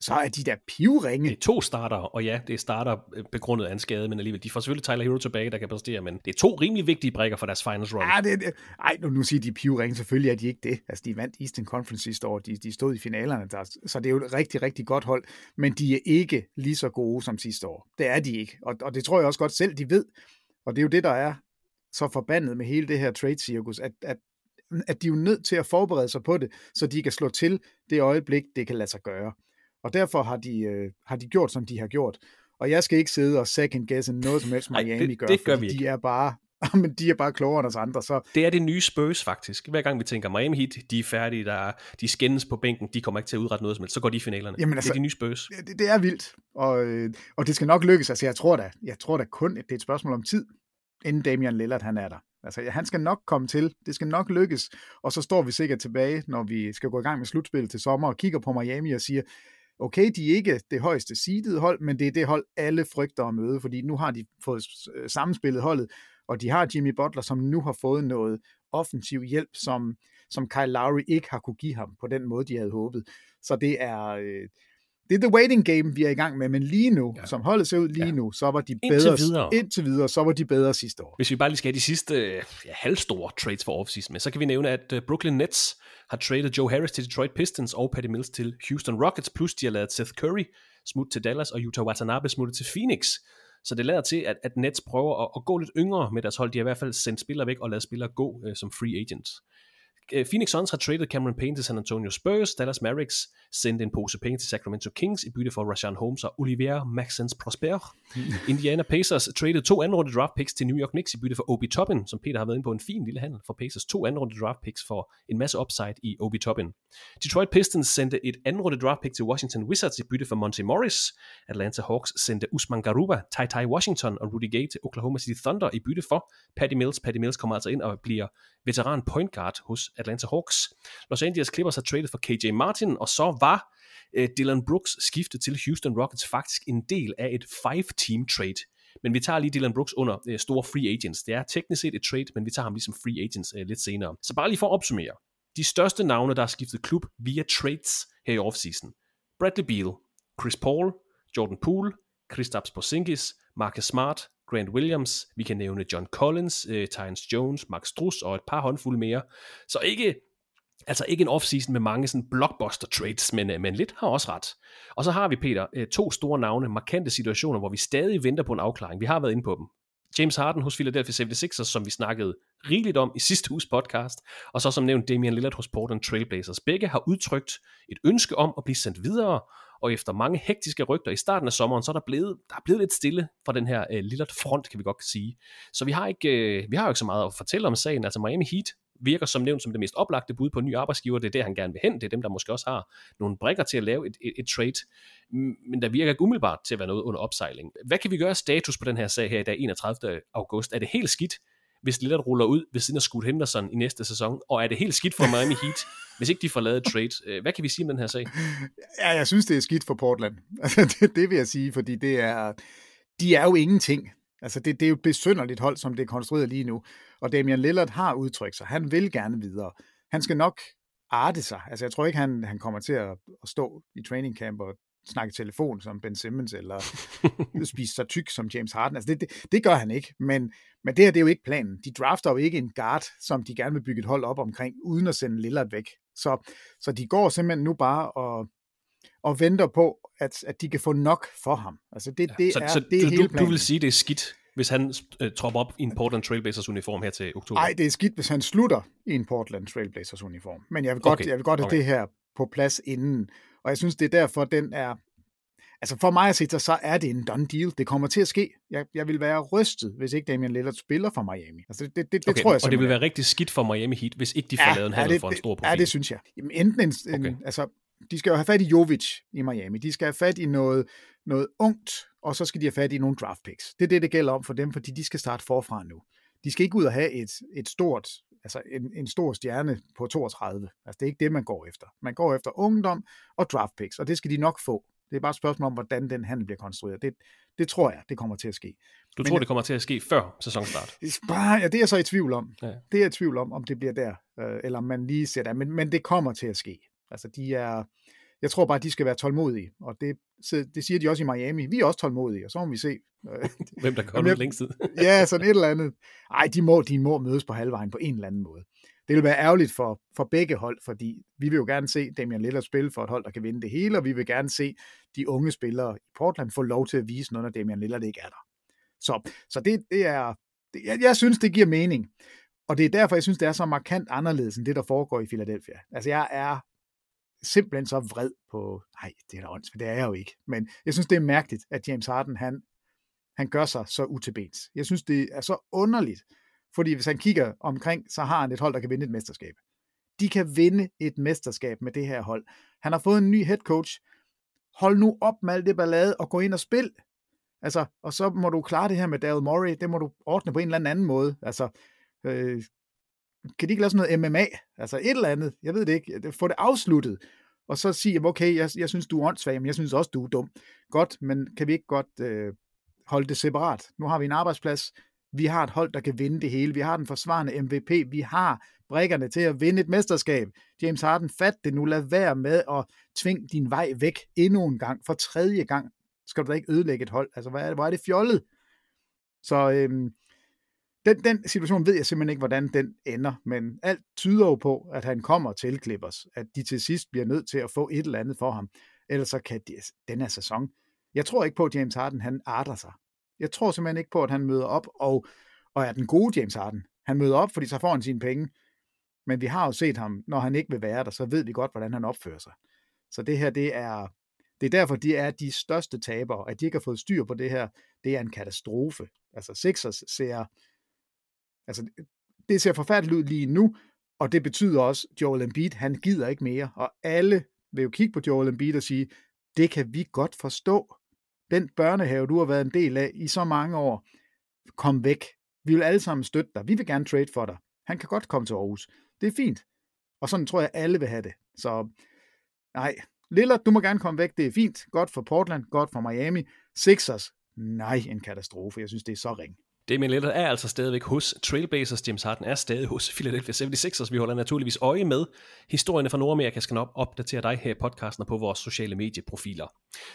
så er de der pivringe. Det er to starter, og ja, det er starter øh, begrundet af en skade, men alligevel, de får selvfølgelig Tyler Hero tilbage, der kan præstere, men det er to rimelig vigtige brækker for deres finals run. Ja, det, det. Ej, nu, nu siger de pivringe, selvfølgelig er de ikke det. Altså, de vandt Eastern Conference sidste år, de, de stod i finalerne, der, så det er jo et rigtig, rigtig godt hold, men de er ikke lige så gode som sidste år. Det er de ikke, og, og det tror jeg også godt selv, de ved. Og det er jo det, der er så forbandet med hele det her trade-cirkus, at, at at de er jo nødt til at forberede sig på det, så de kan slå til det øjeblik, det kan lade sig gøre. Og derfor har de, øh, har de gjort, som de har gjort. Og jeg skal ikke sidde og second guesse noget som helst Miami Ej, det, gør, det gør vi ikke. de er bare men de er bare klogere end os andre. Så. Det er det nye Spurs faktisk. Hver gang vi tænker Miami Heat, de er færdige, der, de skændes på bænken, de kommer ikke til at udrette noget som helst, så går de i finalerne. Jamen, altså, det er de nye Spurs. Det, det er vildt, og, øh, og det skal nok lykkes. Altså, jeg tror da, jeg tror da kun, at det er et spørgsmål om tid, inden Damian Lillard han er der. Altså, han skal nok komme til. Det skal nok lykkes. Og så står vi sikkert tilbage, når vi skal gå i gang med slutspil til sommer, og kigger på Miami og siger, okay, de er ikke det højeste seedede hold, men det er det hold, alle frygter at møde, fordi nu har de fået øh, sammenspillet holdet, og de har Jimmy Butler, som nu har fået noget offensiv hjælp, som, som Kyle Lowry ikke har kunne give ham på den måde, de havde håbet. Så det er, øh, det er the waiting game, vi er i gang med, men lige nu, ja. som holdet ser ud lige ja. nu, så var de bedre, indtil videre. indtil videre, så var de bedre sidste år. Hvis vi bare lige skal have de sidste ja, halvstore trades for offseason med, så kan vi nævne, at øh, Brooklyn Nets har traded Joe Harris til Detroit Pistons og Patty Mills til Houston Rockets, plus de har lavet Seth Curry smutte til Dallas og Utah Watanabe smutte til Phoenix. Så det lader til, at, at Nets prøver at, at gå lidt yngre med deres hold. De har i hvert fald sendt spillere væk og lavet spillere gå øh, som free agents. Øh, Phoenix Suns har traded Cameron Payne til San Antonio Spurs, Dallas Mavericks sendte en pose penge til Sacramento Kings i bytte for Rashawn Holmes og Olivier Maxence Prosper. Indiana Pacers traded to anden runde draft picks til New York Knicks i bytte for Obi Toppin, som Peter har været inde på en fin lille handel for Pacers. To anden runde draft picks for en masse upside i Obi Toppin. Detroit Pistons sendte et anden runde draft pick til Washington Wizards i bytte for Monte Morris. Atlanta Hawks sendte Usman Garuba, Ty Ty Washington og Rudy Gay til Oklahoma City Thunder i bytte for Patty Mills. Patty Mills kommer altså ind og bliver veteran point guard hos Atlanta Hawks. Los Angeles Clippers har traded for KJ Martin, og så var øh, Dylan Brooks skiftet til Houston Rockets faktisk en del af et five-team trade. Men vi tager lige Dylan Brooks under øh, store free agents. Det er teknisk set et trade, men vi tager ham ligesom free agents øh, lidt senere. Så bare lige for at opsummere. De største navne, der har skiftet klub via trades her i offseason. Bradley Beal, Chris Paul, Jordan Poole, Kristaps Porzingis, Marcus Smart, Grant Williams, vi kan nævne John Collins, øh, Tynes Jones, Max Struss og et par håndfulde mere. Så ikke, altså ikke en offseason med mange sådan blockbuster trades, men, øh, men lidt har også ret. Og så har vi, Peter, øh, to store navne, markante situationer, hvor vi stadig venter på en afklaring. Vi har været inde på dem. James Harden hos Philadelphia 76ers, som vi snakkede rigeligt om i sidste uges podcast, og så som nævnt Damian Lillard hos Portland Trailblazers. Begge har udtrykt et ønske om at blive sendt videre, og efter mange hektiske rygter i starten af sommeren, så er der blevet, der er blevet lidt stille fra den her øh, Lillard front, kan vi godt sige. Så vi har, ikke, øh, vi har jo ikke så meget at fortælle om sagen. Altså Miami Heat virker som nævnt som det mest oplagte bud på en ny arbejdsgiver. Det er det, han gerne vil hen. Det er dem, der måske også har nogle brikker til at lave et, et, et trade. Men der virker ikke umiddelbart til at være noget under opsejling. Hvad kan vi gøre status på den her sag her i dag, 31. august? Er det helt skidt, hvis Lillard ruller ud ved siden af Scoot Henderson i næste sæson? Og er det helt skidt for Miami Heat, hvis ikke de får lavet et trade? Hvad kan vi sige om den her sag? Ja, jeg synes, det er skidt for Portland. Altså, det, det vil jeg sige, fordi det er, de er jo ingenting. Altså, det, det er jo et besynderligt hold, som det er konstrueret lige nu. Og Damian Lillard har udtrykt sig. Han vil gerne videre. Han skal nok arte sig. Altså, jeg tror ikke, han, han kommer til at, at stå i training camp og snakke telefon som Ben Simmons, eller spise sig tyk som James Harden. Altså det, det, det gør han ikke, men, men det her det er jo ikke planen. De drafter jo ikke en guard, som de gerne vil bygge et hold op omkring, uden at sende Lillard væk. Så, så de går simpelthen nu bare og, og venter på, at, at de kan få nok for ham. Altså det, det så, er, så det er du, hele planen. du vil sige, det er skidt, hvis han uh, tropper op i en Portland Trailblazers uniform her til oktober? Nej, det er skidt, hvis han slutter i en Portland Trailblazers uniform. Men jeg vil godt, Okay, jeg vil godt have okay. det her på plads inden. Og jeg synes, det er derfor, den er... Altså for mig at se, så er det en done deal. Det kommer til at ske. Jeg, jeg vil være rystet, hvis ikke Damian Lillard spiller for Miami. Altså det, det, det okay, tror jeg og det vil være rigtig skidt for Miami Heat, hvis ikke de får lavet en handel det, for en stor det- profil. Ja, det synes jeg. Jamen, enten en, en Okay. altså, de skal jo have fat i Jovic i Miami. De skal have fat i noget, noget ungt, og så skal de have fat i nogle draft picks. Det er det, det gælder om for dem, fordi de skal starte forfra nu. De skal ikke ud og have et, et stort, altså en, en stor stjerne på 32. Altså det er ikke det, man går efter. Man går efter ungdom og draft picks, og det skal de nok få. Det er bare et spørgsmål om, hvordan den handel bliver konstrueret. Det, det tror jeg, det kommer til at ske. Du Men tror, det kommer til at ske før sæsonstart? Bare, ja, det er jeg så i tvivl om. Ja. Det er jeg i tvivl om, om det bliver der, øh, eller om man lige ser der. Men, men det kommer til at ske. Altså, de er, jeg tror bare, de skal være tålmodige, og det, det siger de også i Miami. Vi er også tålmodige, og så må vi se. Øh, Hvem der kommer længst tid? ja, sådan et eller andet. Ej, de må, de må mødes på halvvejen på en eller anden måde. Det vil være ærgerligt for, for begge hold, fordi vi vil jo gerne se Damian Lillard spille for et hold, der kan vinde det hele, og vi vil gerne se de unge spillere i Portland få lov til at vise noget, når Damian Lillard ikke er der. Så, så det, det er, det, jeg, jeg synes, det giver mening. Og det er derfor, jeg synes, det er så markant anderledes end det, der foregår i Philadelphia. Altså, jeg er simpelthen så vred på... Nej, det er da ånds, for det er jeg jo ikke. Men jeg synes, det er mærkeligt, at James Harden, han, han gør sig så utilbens. Jeg synes, det er så underligt, fordi hvis han kigger omkring, så har han et hold, der kan vinde et mesterskab. De kan vinde et mesterskab med det her hold. Han har fået en ny head coach. Hold nu op med alt det ballade og gå ind og spil. Altså, og så må du klare det her med Daryl Morey, det må du ordne på en eller anden måde. Altså, øh, kan de ikke lave sådan noget MMA? Altså et eller andet, jeg ved det ikke. Få det afsluttet, og så sige, okay, jeg, jeg synes, du er åndssvag, men jeg synes også, du er dum. Godt, men kan vi ikke godt øh, holde det separat? Nu har vi en arbejdsplads, vi har et hold, der kan vinde det hele, vi har den forsvarende MVP, vi har brækkerne til at vinde et mesterskab. James Harden, fat det nu, lad være med at tvinge din vej væk endnu en gang, for tredje gang skal du da ikke ødelægge et hold. Altså, hvor er det, hvor er det fjollet? Så øhm, den, den situation ved jeg simpelthen ikke, hvordan den ender, men alt tyder jo på, at han kommer til Clippers, at de til sidst bliver nødt til at få et eller andet for ham, ellers så kan de, den her sæson, jeg tror ikke på, at James Harden, han arter sig. Jeg tror simpelthen ikke på, at han møder op og, og er den gode James Harden. Han møder op, fordi så får han sine penge, men vi har jo set ham, når han ikke vil være der, så ved vi godt, hvordan han opfører sig. Så det her, det er, det er derfor, de er de største tabere, at de ikke har fået styr på det her, det er en katastrofe. Altså Sixers ser, altså det ser forfærdeligt ud lige nu, og det betyder også, at Joel Embiid, han gider ikke mere, og alle vil jo kigge på Joel Embiid og sige, det kan vi godt forstå. Den børnehave, du har været en del af i så mange år, kom væk. Vi vil alle sammen støtte dig. Vi vil gerne trade for dig. Han kan godt komme til Aarhus. Det er fint. Og sådan tror jeg, alle vil have det. Så nej, Lillard, du må gerne komme væk. Det er fint. Godt for Portland, godt for Miami. Sixers, nej, en katastrofe. Jeg synes, det er så ring. Damian Lillard er altså stadigvæk hos Trailblazers. James Harden er stadig hos Philadelphia 76ers. Vi holder naturligvis øje med. Historierne fra Nordamerika skal nok opdatere dig her i podcasten og på vores sociale medieprofiler.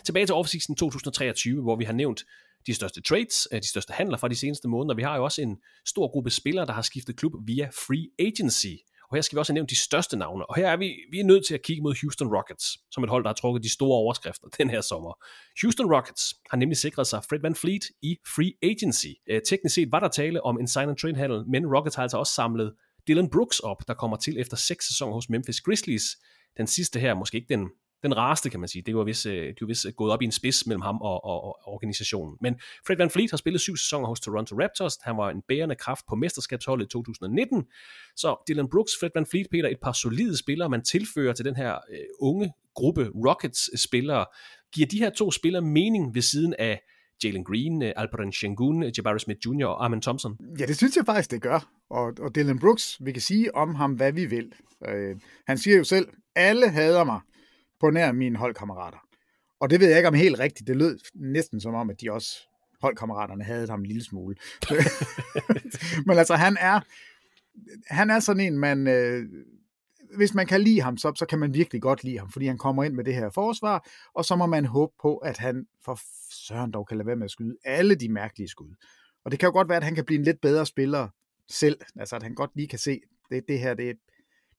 Tilbage til offseason 2023, hvor vi har nævnt de største trades, øh, de største handler fra de seneste måneder. Vi har jo også en stor gruppe spillere, der har skiftet klub via free agency. Og her skal vi også have nævnt de største navne. Og her er vi, vi er nødt til at kigge mod Houston Rockets, som et hold, der har trukket de store overskrifter den her sommer. Houston Rockets har nemlig sikret sig Fred Van Fleet i free agency. Øh, teknisk set var der tale om en sign and trade handel, men Rockets har altså også samlet Dylan Brooks op, der kommer til efter seks sæsoner hos Memphis Grizzlies. Den sidste her, måske ikke den den rareste, kan man sige. Det var vist, øh, de var vist øh, gået op i en spids mellem ham og, og, og organisationen. Men Fred Van Fleet har spillet syv sæsoner hos Toronto Raptors. Han var en bærende kraft på mesterskabsholdet i 2019. Så Dylan Brooks, Fred Van Fleet, Peter, et par solide spillere, man tilfører til den her øh, unge gruppe Rockets-spillere. Giver de her to spillere mening ved siden af Jalen Green, øh, Alperen Sengun, Jabari Smith Jr. og Armin Thompson? Ja, det synes jeg faktisk, det gør. Og, og Dylan Brooks, vi kan sige om ham, hvad vi vil. Øh, han siger jo selv, alle hader mig på nær mine holdkammerater. Og det ved jeg ikke om helt rigtigt. Det lød næsten som om, at de også holdkammeraterne havde ham en lille smule. Men altså, han er, han er sådan en, man, øh, hvis man kan lide ham, så, så kan man virkelig godt lide ham, fordi han kommer ind med det her forsvar, og så må man håbe på, at han for søren dog kan lade være med at skyde alle de mærkelige skud. Og det kan jo godt være, at han kan blive en lidt bedre spiller selv, altså at han godt lige kan se, det, det her, det,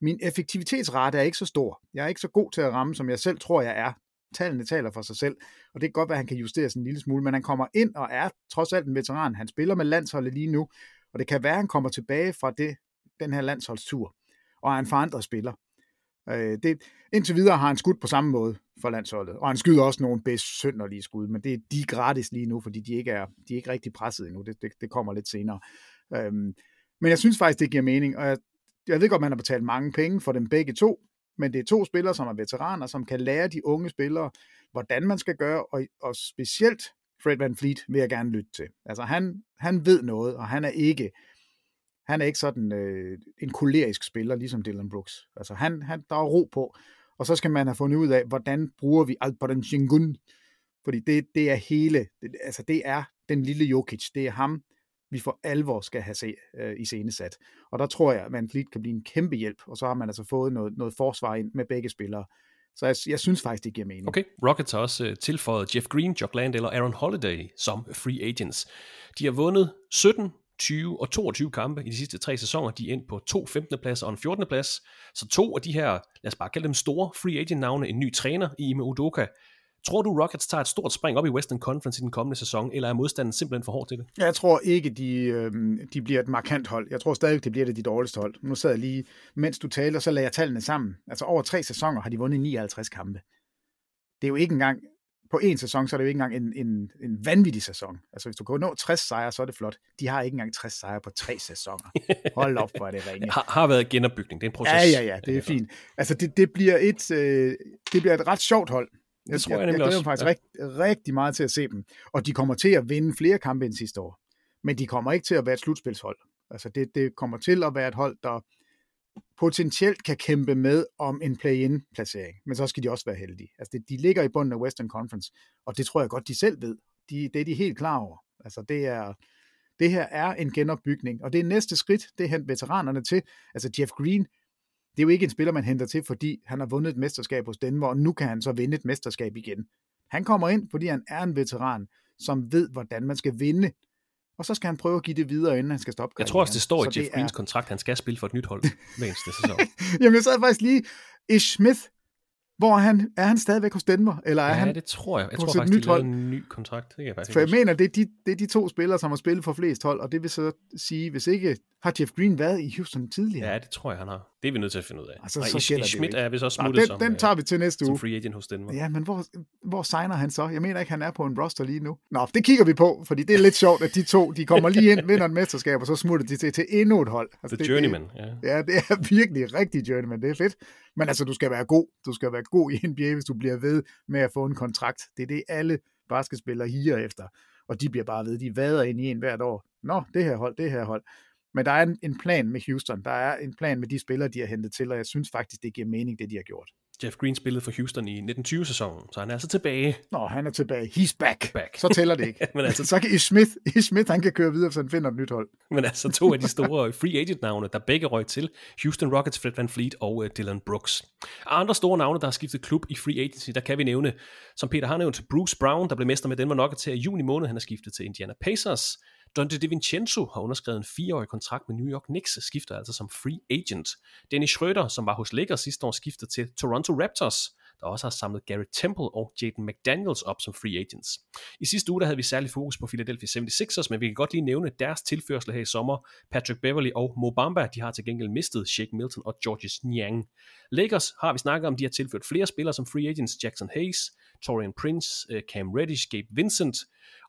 min effektivitetsrate er ikke så stor. Jeg er ikke så god til at ramme, som jeg selv tror, jeg er. Tallene taler for sig selv, og det kan godt være, at han kan justere sig en lille smule, men han kommer ind og er trods alt en veteran. Han spiller med landsholdet lige nu, og det kan være, at han kommer tilbage fra det, den her landsholdstur, og er en forandret spiller. Øh, det, indtil videre har han skudt på samme måde for landsholdet, og han skyder også nogle besynderlige skud, men det, de er gratis lige nu, fordi de ikke er, de er ikke rigtig presset endnu. Det, det, det kommer lidt senere. Øhm, men jeg synes faktisk, det giver mening, og jeg jeg ved godt, man har betalt mange penge for dem begge to, men det er to spillere, som er veteraner, som kan lære de unge spillere, hvordan man skal gøre, og, og specielt Fred Van Fleet vil jeg gerne lytte til. Altså han, han ved noget, og han er ikke han er ikke sådan øh, en kolerisk spiller, ligesom Dylan Brooks. Altså han, han, der er ro på, og så skal man have fundet ud af, hvordan bruger vi Alperen Shingun, fordi det, det er hele, det, altså det er den lille Jokic, det er ham, vi for alvor skal have se øh, i scenesat. Og der tror jeg, at Van Fleet kan blive en kæmpe hjælp, og så har man altså fået noget, noget forsvar ind med begge spillere. Så jeg, jeg synes faktisk, det giver mening. Okay, Rockets har også øh, tilføjet Jeff Green, Jock Landale og Aaron Holiday som free agents. De har vundet 17, 20 og 22 kampe i de sidste tre sæsoner. De er ind på to 15. plads og en 14. plads. Så to af de her, lad os bare kalde dem store free agent navne, en ny træner i Ime Udoka, Tror du, Rockets tager et stort spring op i Western Conference i den kommende sæson, eller er modstanden simpelthen for hård til det? Jeg tror ikke, de, øh, de bliver et markant hold. Jeg tror stadig, det bliver det de dårligste hold. Nu sad jeg lige, mens du taler, så lagde jeg tallene sammen. Altså over tre sæsoner har de vundet 59 kampe. Det er jo ikke engang, på en sæson, så er det jo ikke engang en, en, en vanvittig sæson. Altså hvis du kan nå 60 sejre, så er det flot. De har ikke engang 60 sejre på tre sæsoner. Hold op, hvor er det ringe. Har, har været genopbygning, det er en proces. Ja, ja, ja, det er fint. Altså det, det, bliver et, øh, det bliver et ret sjovt hold. Det tror jeg, jeg, jeg, jeg glæder mig faktisk ja. rigtig, rigtig meget til at se dem. Og de kommer til at vinde flere kampe end sidste år. Men de kommer ikke til at være et slutspilshold. Altså det, det kommer til at være et hold, der potentielt kan kæmpe med om en play-in-placering. Men så skal de også være heldige. Altså det, de ligger i bunden af Western Conference, og det tror jeg godt, de selv ved. De, det er de helt klar over. Altså det er, det her er en genopbygning, og det er næste skridt, det henter veteranerne til. Altså Jeff Green, det er jo ikke en spiller, man henter til, fordi han har vundet et mesterskab hos Denver, og nu kan han så vinde et mesterskab igen. Han kommer ind, fordi han er en veteran, som ved, hvordan man skal vinde. Og så skal han prøve at give det videre, inden han skal stoppe Jeg tror også, det står i Jeff Greens er... kontrakt, han skal spille for et nyt hold hver eneste sæson. Jamen, jeg sad faktisk lige... Ish Smith hvor er han? Er han stadigvæk hos Denver? Eller er ja, han det tror jeg. Jeg tror faktisk, de lavede en ny kontrakt. Det kan jeg faktisk For jeg mener, det er, de, det er de to spillere, som har spillet for flest hold, og det vil så sige, hvis ikke... Har Jeff Green været i Houston tidligere? Ja, det tror jeg, han har. Det er vi nødt til at finde ud af. Altså, så Ish, Schmidt er vist også smuttet den, som, den tager vi til næste uge. Som free agent hos Denver. Ja, men hvor, hvor signer han så? Jeg mener ikke, han er på en roster lige nu. Nå, det kigger vi på, fordi det er lidt sjovt, at de to, de kommer lige ind, vinder en mesterskab, og så smutter de til, til endnu et hold. Altså, The det, journeyman, ja. Ja, det er virkelig rigtig journeyman. Det er fedt. Men altså, du skal være god. Du skal være god i NBA, hvis du bliver ved med at få en kontrakt. Det er det, alle basketspillere higer efter. Og de bliver bare ved. De vader ind i en hvert år. Nå, det her hold, det her hold. Men der er en, en plan med Houston. Der er en plan med de spillere, de har hentet til, og jeg synes faktisk, det giver mening, det de har gjort. Jeff Green spillede for Houston i 1920-sæsonen, så han er altså tilbage. Nå, han er tilbage. He's back. back. Så tæller det ikke. Men altså, så kan I Smith, I Smith, han kan køre videre, så han finder et nyt hold. Men altså to af de store free agent-navne, der begge røg til, Houston Rockets, Fred Van Fleet og uh, Dylan Brooks. Og andre store navne, der har skiftet klub i free agency, der kan vi nævne, som Peter har nævnt, Bruce Brown, der blev mester med Denver Nuggets her i juni måned, han har skiftet til Indiana Pacers. Dante DiVincenzo har underskrevet en fireårig kontrakt med New York Knicks, skifter altså som free agent. Dennis Schröder, som var hos Lakers sidste år, skifter til Toronto Raptors der også har samlet Gary Temple og Jaden McDaniels op som free agents. I sidste uge der havde vi særlig fokus på Philadelphia 76ers, men vi kan godt lige nævne deres tilførsel her i sommer. Patrick Beverly og Mo Bamba, de har til gengæld mistet Shake Milton og Georges Niang. Lakers har vi snakket om, de har tilført flere spillere som free agents, Jackson Hayes, Torian Prince, øh, Cam Reddish, Gabe Vincent,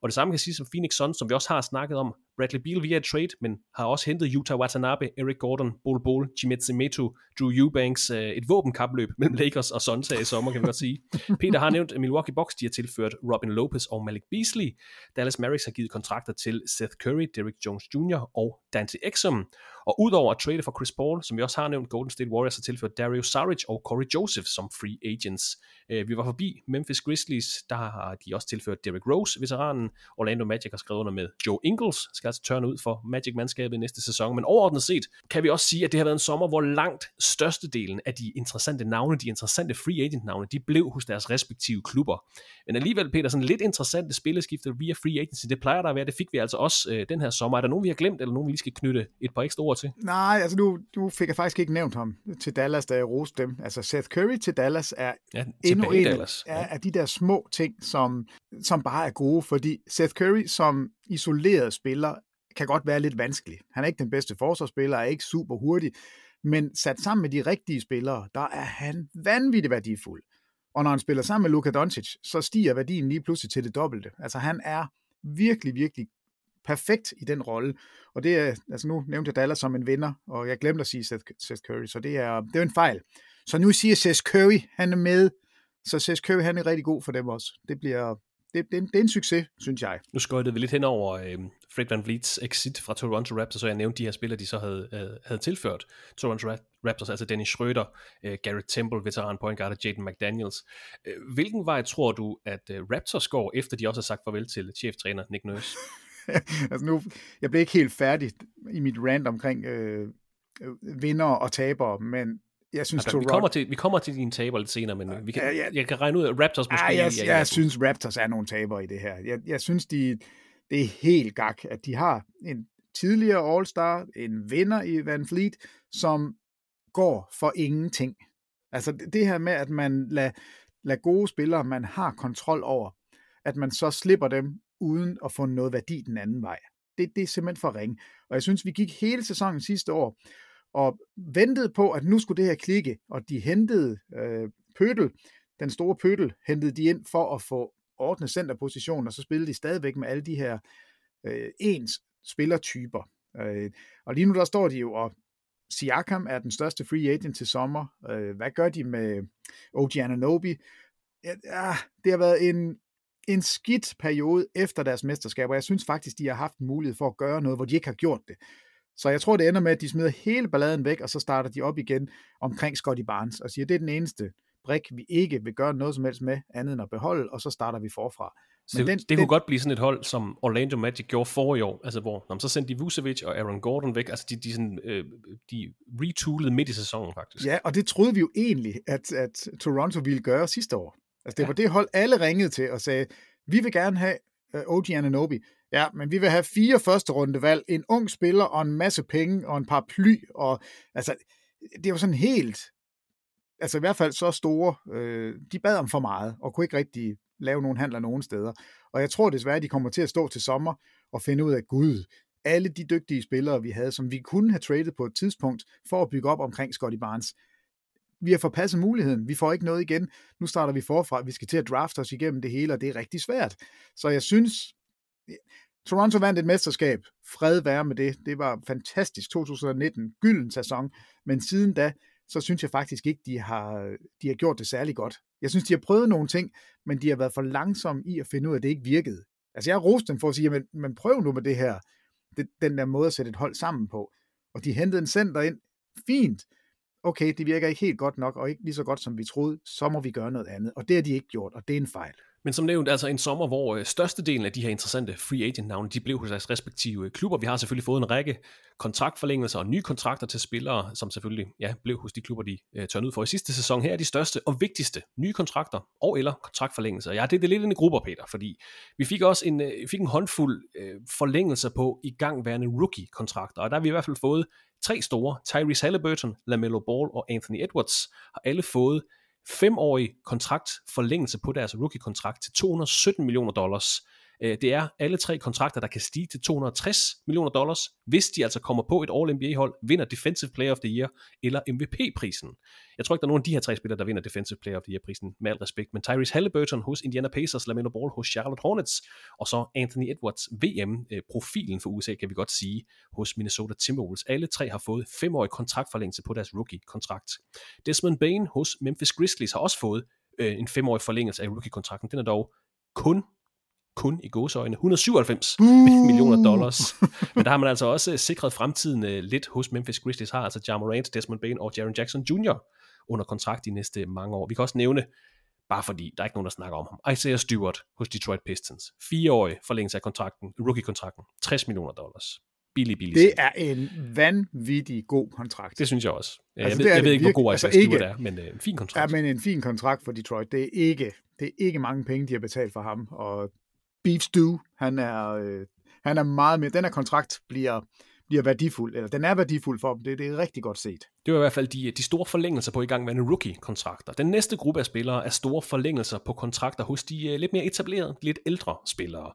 og det samme kan siges om Phoenix Suns, som vi også har snakket om. Bradley Beal via trade, men har også hentet Utah Watanabe, Eric Gordon, Bol Bol, Chimezie Metu, Drew Eubanks, øh, et våbenkapløb mellem Lakers og Suns her i sommer, kan vi godt sige. Peter har nævnt Milwaukee Bucks, de har tilført Robin Lopez og Malik Beasley. Dallas Mavericks har givet kontrakter til Seth Curry, Derrick Jones Jr. og Dante Exum. Og udover at trade for Chris Paul, som vi også har nævnt, Golden State Warriors har tilført Dario Saric og Corey Joseph som free agents. Øh, vi var forbi Memphis Grizzlies, der har de også tilført Derrick Rose, veteranen. Orlando Magic har skrevet under med Joe Ingles, skal altså tørne ud for Magic-mandskabet næste sæson. Men overordnet set kan vi også sige, at det har været en sommer, hvor langt størstedelen af de interessante navne, de interessante free agent-navne, de blev hos deres respektive klubber. Men alligevel, Peter, sådan lidt interessante spilleskifter via free agency, det plejer der at være, det fik vi altså også øh, den her sommer. Er der nogen, vi har glemt, eller nogen, vi lige skal knytte et par ekstra ord til? Nej, altså nu, nu fik jeg faktisk ikke nævnt ham til Dallas, da jeg roste dem. Altså Seth Curry til Dallas er ja, endnu en Dallas. Af, af de der små ting, som, som bare er gode, fordi Seth Curry som isoleret spiller kan godt være lidt vanskelig. Han er ikke den bedste forsvarsspiller, er ikke super hurtig, men sat sammen med de rigtige spillere, der er han vanvittigt værdifuld. Og når han spiller sammen med Luka Doncic, så stiger værdien lige pludselig til det dobbelte. Altså han er virkelig, virkelig perfekt i den rolle. Og det er, altså nu nævnte jeg Dallas som en vinder, og jeg glemte at sige Seth, Seth Curry, så det er, det er en fejl. Så nu siger Seth Curry, han er med, så Seth Curry, han er rigtig god for dem også. Det bliver, det, det, er en, det er en succes, synes jeg. Nu skøjtede vi lidt hen over øh, Fred Van Vliet's exit fra Toronto Raptors, så jeg nævnte de her spillere, de så havde, øh, havde tilført Toronto Raptors, altså Dennis Schröder, øh, Gary Temple, veteran point guard, og Jaden McDaniels. Øh, hvilken vej tror du, at øh, Raptors går, efter de også har sagt farvel til cheftræner Nick Nurse? altså nu, jeg blev ikke helt færdig i mit rant omkring øh, vinder og tabere, men jeg synes, altså, vi, kommer til, vi kommer til dine taber lidt senere, men vi kan, ja, ja. jeg kan regne ud, at Raptors måske... Ja, jeg, jeg, jeg synes, Raptors er nogle tabere i det her. Jeg, jeg synes, de, det er helt gak, at de har en tidligere All-Star, en vinder i Van Fleet, som går for ingenting. Altså det her med, at man lader lad gode spillere, man har kontrol over, at man så slipper dem uden at få noget værdi den anden vej. Det, det er simpelthen for ring. Og jeg synes, vi gik hele sæsonen sidste år og ventede på, at nu skulle det her klikke, og de hentede øh, Pøtel, den store Pøtel, hentede de ind for at få ordnet centerposition, og så spillede de stadigvæk med alle de her øh, ens spillertyper. Øh, og lige nu der står de jo, og Siakam er den største free agent til sommer. Øh, hvad gør de med OG Ananobi? Ja, ah, det har været en, en skidt periode efter deres mesterskab, og jeg synes faktisk, de har haft en mulighed for at gøre noget, hvor de ikke har gjort det. Så jeg tror, det ender med, at de smider hele balladen væk, og så starter de op igen omkring Scotty Barnes, og siger, det er den eneste brik, vi ikke vil gøre noget som helst med, andet end at beholde, og så starter vi forfra. Så det, den, det kunne den, godt blive sådan et hold, som Orlando Magic gjorde for i år, altså hvor når så sendte de Vucevic og Aaron Gordon væk, altså de, de, sådan, øh, de retoolede midt i sæsonen faktisk. Ja, og det troede vi jo egentlig, at, at Toronto ville gøre sidste år. Altså det ja. var det hold, alle ringede til og sagde, vi vil gerne have uh, OG Ananobi, ja, men vi vil have fire første rundevalg, en ung spiller og en masse penge og en par ply, og altså, det var sådan helt, altså i hvert fald så store, øh, de bad om for meget, og kunne ikke rigtig lave nogen handler nogen steder. Og jeg tror desværre, de kommer til at stå til sommer og finde ud af, gud, alle de dygtige spillere, vi havde, som vi kunne have traded på et tidspunkt for at bygge op omkring Scotty Barnes, vi har forpasset muligheden. Vi får ikke noget igen. Nu starter vi forfra. Vi skal til at drafte os igennem det hele, og det er rigtig svært. Så jeg synes, Toronto vandt et mesterskab. Fred være med det. Det var fantastisk. 2019, gylden sæson. Men siden da, så synes jeg faktisk ikke, de har, de har gjort det særlig godt. Jeg synes, de har prøvet nogle ting, men de har været for langsomme i at finde ud af, at det ikke virkede. Altså, jeg har rost dem for at sige, men, men prøv nu med det her. det, den der måde at sætte et hold sammen på. Og de hentede en center ind, fint, okay, det virker ikke helt godt nok, og ikke lige så godt, som vi troede, så må vi gøre noget andet. Og det har de ikke gjort, og det er en fejl. Men som nævnt, altså en sommer, hvor øh, størstedelen af de her interessante free agent-navne, de blev hos deres respektive øh, klubber. Vi har selvfølgelig fået en række kontraktforlængelser og nye kontrakter til spillere, som selvfølgelig ja, blev hos de klubber, de uh, tørnede ud for i sidste sæson. Her er de største og vigtigste nye kontrakter og eller kontraktforlængelser. Ja, det er det lidt ind i grupper, Peter, fordi vi fik også en, uh, fik en håndfuld uh, forlængelser på igangværende rookie-kontrakter, og der har vi i hvert fald fået tre store, Tyrese Halliburton, LaMelo Ball og Anthony Edwards, har alle fået femårig kontrakt forlængelse på deres rookie-kontrakt til 217 millioner dollars. Øh, det er alle tre kontrakter, der kan stige til 260 millioner dollars, hvis de altså kommer på et All-NBA-hold, vinder Defensive Player of the Year eller MVP-prisen. Jeg tror ikke, der er nogen af de her tre spillere, der vinder Defensive Player of the Year-prisen, med al respekt, men Tyrese Halliburton hos Indiana Pacers, LaMelo Ball hos Charlotte Hornets, og så Anthony Edwards, VM-profilen øh, for USA, kan vi godt sige, hos Minnesota Timberwolves. Alle tre har fået femårig kontraktforlængelse på deres rookie-kontrakt. Desmond Bain hos Memphis Grizzlies har også fået øh, en femårig forlængelse af rookie-kontrakten. Den er dog kun kun i gåseøjne 197 uh. millioner dollars. Men der har man altså også sikret fremtiden uh, lidt hos Memphis Grizzlies, har altså Ja Morant, Desmond Bain og Jaren Jackson Jr. under kontrakt de næste mange år. Vi kan også nævne, bare fordi der er ikke nogen, der snakker om ham, Isaiah Stewart hos Detroit Pistons. Fireårig forlængelse af kontrakten, rookie-kontrakten, 60 millioner dollars. Billig, billig. Det er en vanvittig god kontrakt. Det synes jeg også. Altså, jeg, ved, jeg ved ikke, hvor god Isaiah altså, Stewart er, men uh, en fin kontrakt. Ja, men en fin kontrakt for Detroit. Det er ikke, det er ikke mange penge, de har betalt for ham, og Beef Stew, han er, øh, han er meget mere, den her kontrakt bliver, bliver værdifuld, eller den er værdifuld for dem, det, det er rigtig godt set. Det var i hvert fald de, de store forlængelser på igangværende gang med rookie-kontrakter. Den næste gruppe af spillere er store forlængelser på kontrakter hos de uh, lidt mere etablerede, lidt ældre spillere.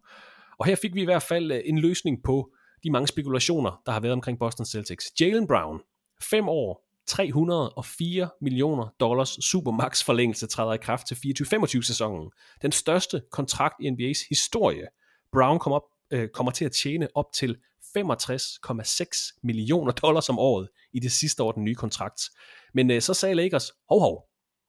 Og her fik vi i hvert fald uh, en løsning på de mange spekulationer, der har været omkring Boston Celtics. Jalen Brown, 5 år, 304 millioner dollars supermax forlængelse træder i kraft til 24-25 sæsonen. Den største kontrakt i NBA's historie. Brown kom op, øh, kommer til at tjene op til 65,6 millioner dollars om året i det sidste år den nye kontrakt. Men øh, så sagde Lakers, hov hov,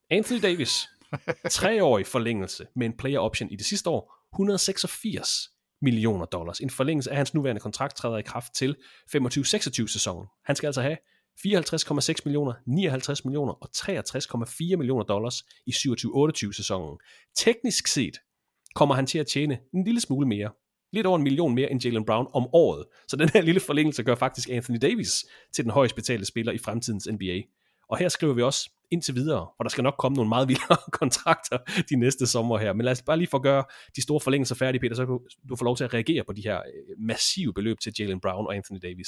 Anthony Davis, treårig forlængelse med en player option i det sidste år, 186 millioner dollars. En forlængelse af hans nuværende kontrakt træder i kraft til 25-26 sæsonen. Han skal altså have 54,6 millioner, 59 millioner og 63,4 millioner dollars i 27-28 sæsonen. Teknisk set kommer han til at tjene en lille smule mere. Lidt over en million mere end Jalen Brown om året. Så den her lille forlængelse gør faktisk Anthony Davis til den højst betalte spiller i fremtidens NBA. Og her skriver vi også indtil videre, og der skal nok komme nogle meget vildere kontrakter de næste sommer her. Men lad os bare lige få gøre de store forlængelser færdige, Peter, så kan du få lov til at reagere på de her øh, massive beløb til Jalen Brown og Anthony Davis.